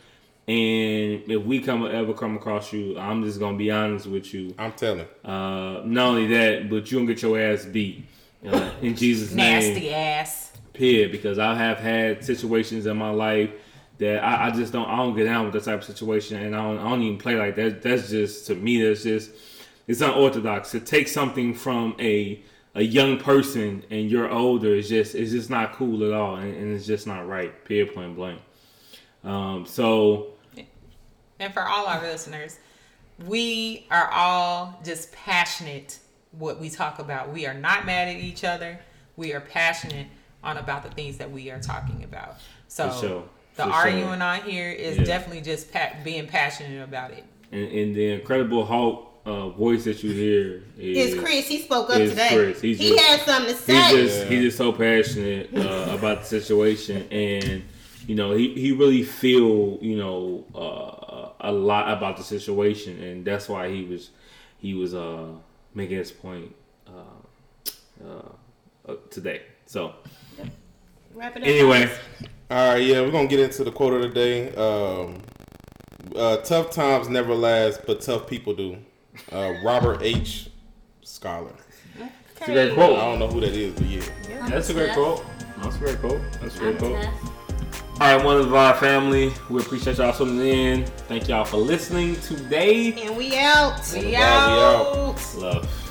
And if we come ever come across you, I'm just gonna be honest with you. I'm telling. Uh, not only that, but you gonna get your ass beat uh, in Jesus' name. nasty ass. Period. Because I have had situations in my life that I, I just don't I don't get down with that type of situation, and I don't, I don't even play like that. That's just to me. That's just it's unorthodox to take something from a a young person and you're older. It's just it's just not cool at all, and, and it's just not right. Period. Point blank. Um, so And for all our listeners, we are all just passionate what we talk about. We are not mad at each other. We are passionate on about the things that we are talking about. So For sure. the For arguing sure. on here is Yeah. definitely just pa- being passionate about it. and, and the incredible Hulk uh, voice that you hear *laughs* is It's Chris. He spoke up today. Chris. He's he just- had something to say. He's say. just Yeah. he's just so passionate uh, about the situation, and you know he, he really feel you know uh, a lot about the situation, and that's why he was he was uh, making his point uh, uh, uh, today. So Wrap it up. anyway, guys. All right, yeah, we're gonna get into the quote of the day. Um, uh, tough times never last, but tough people do. Uh, Robert H. Schuller. it's a great quote. I don't know who that is, but yeah. That's a great quote. That's a great quote. That's a great I'm quote. tough. All right, one of our family. We appreciate y'all tuning in. Thank y'all for listening today. And we out. We Bye, we out. out. Love.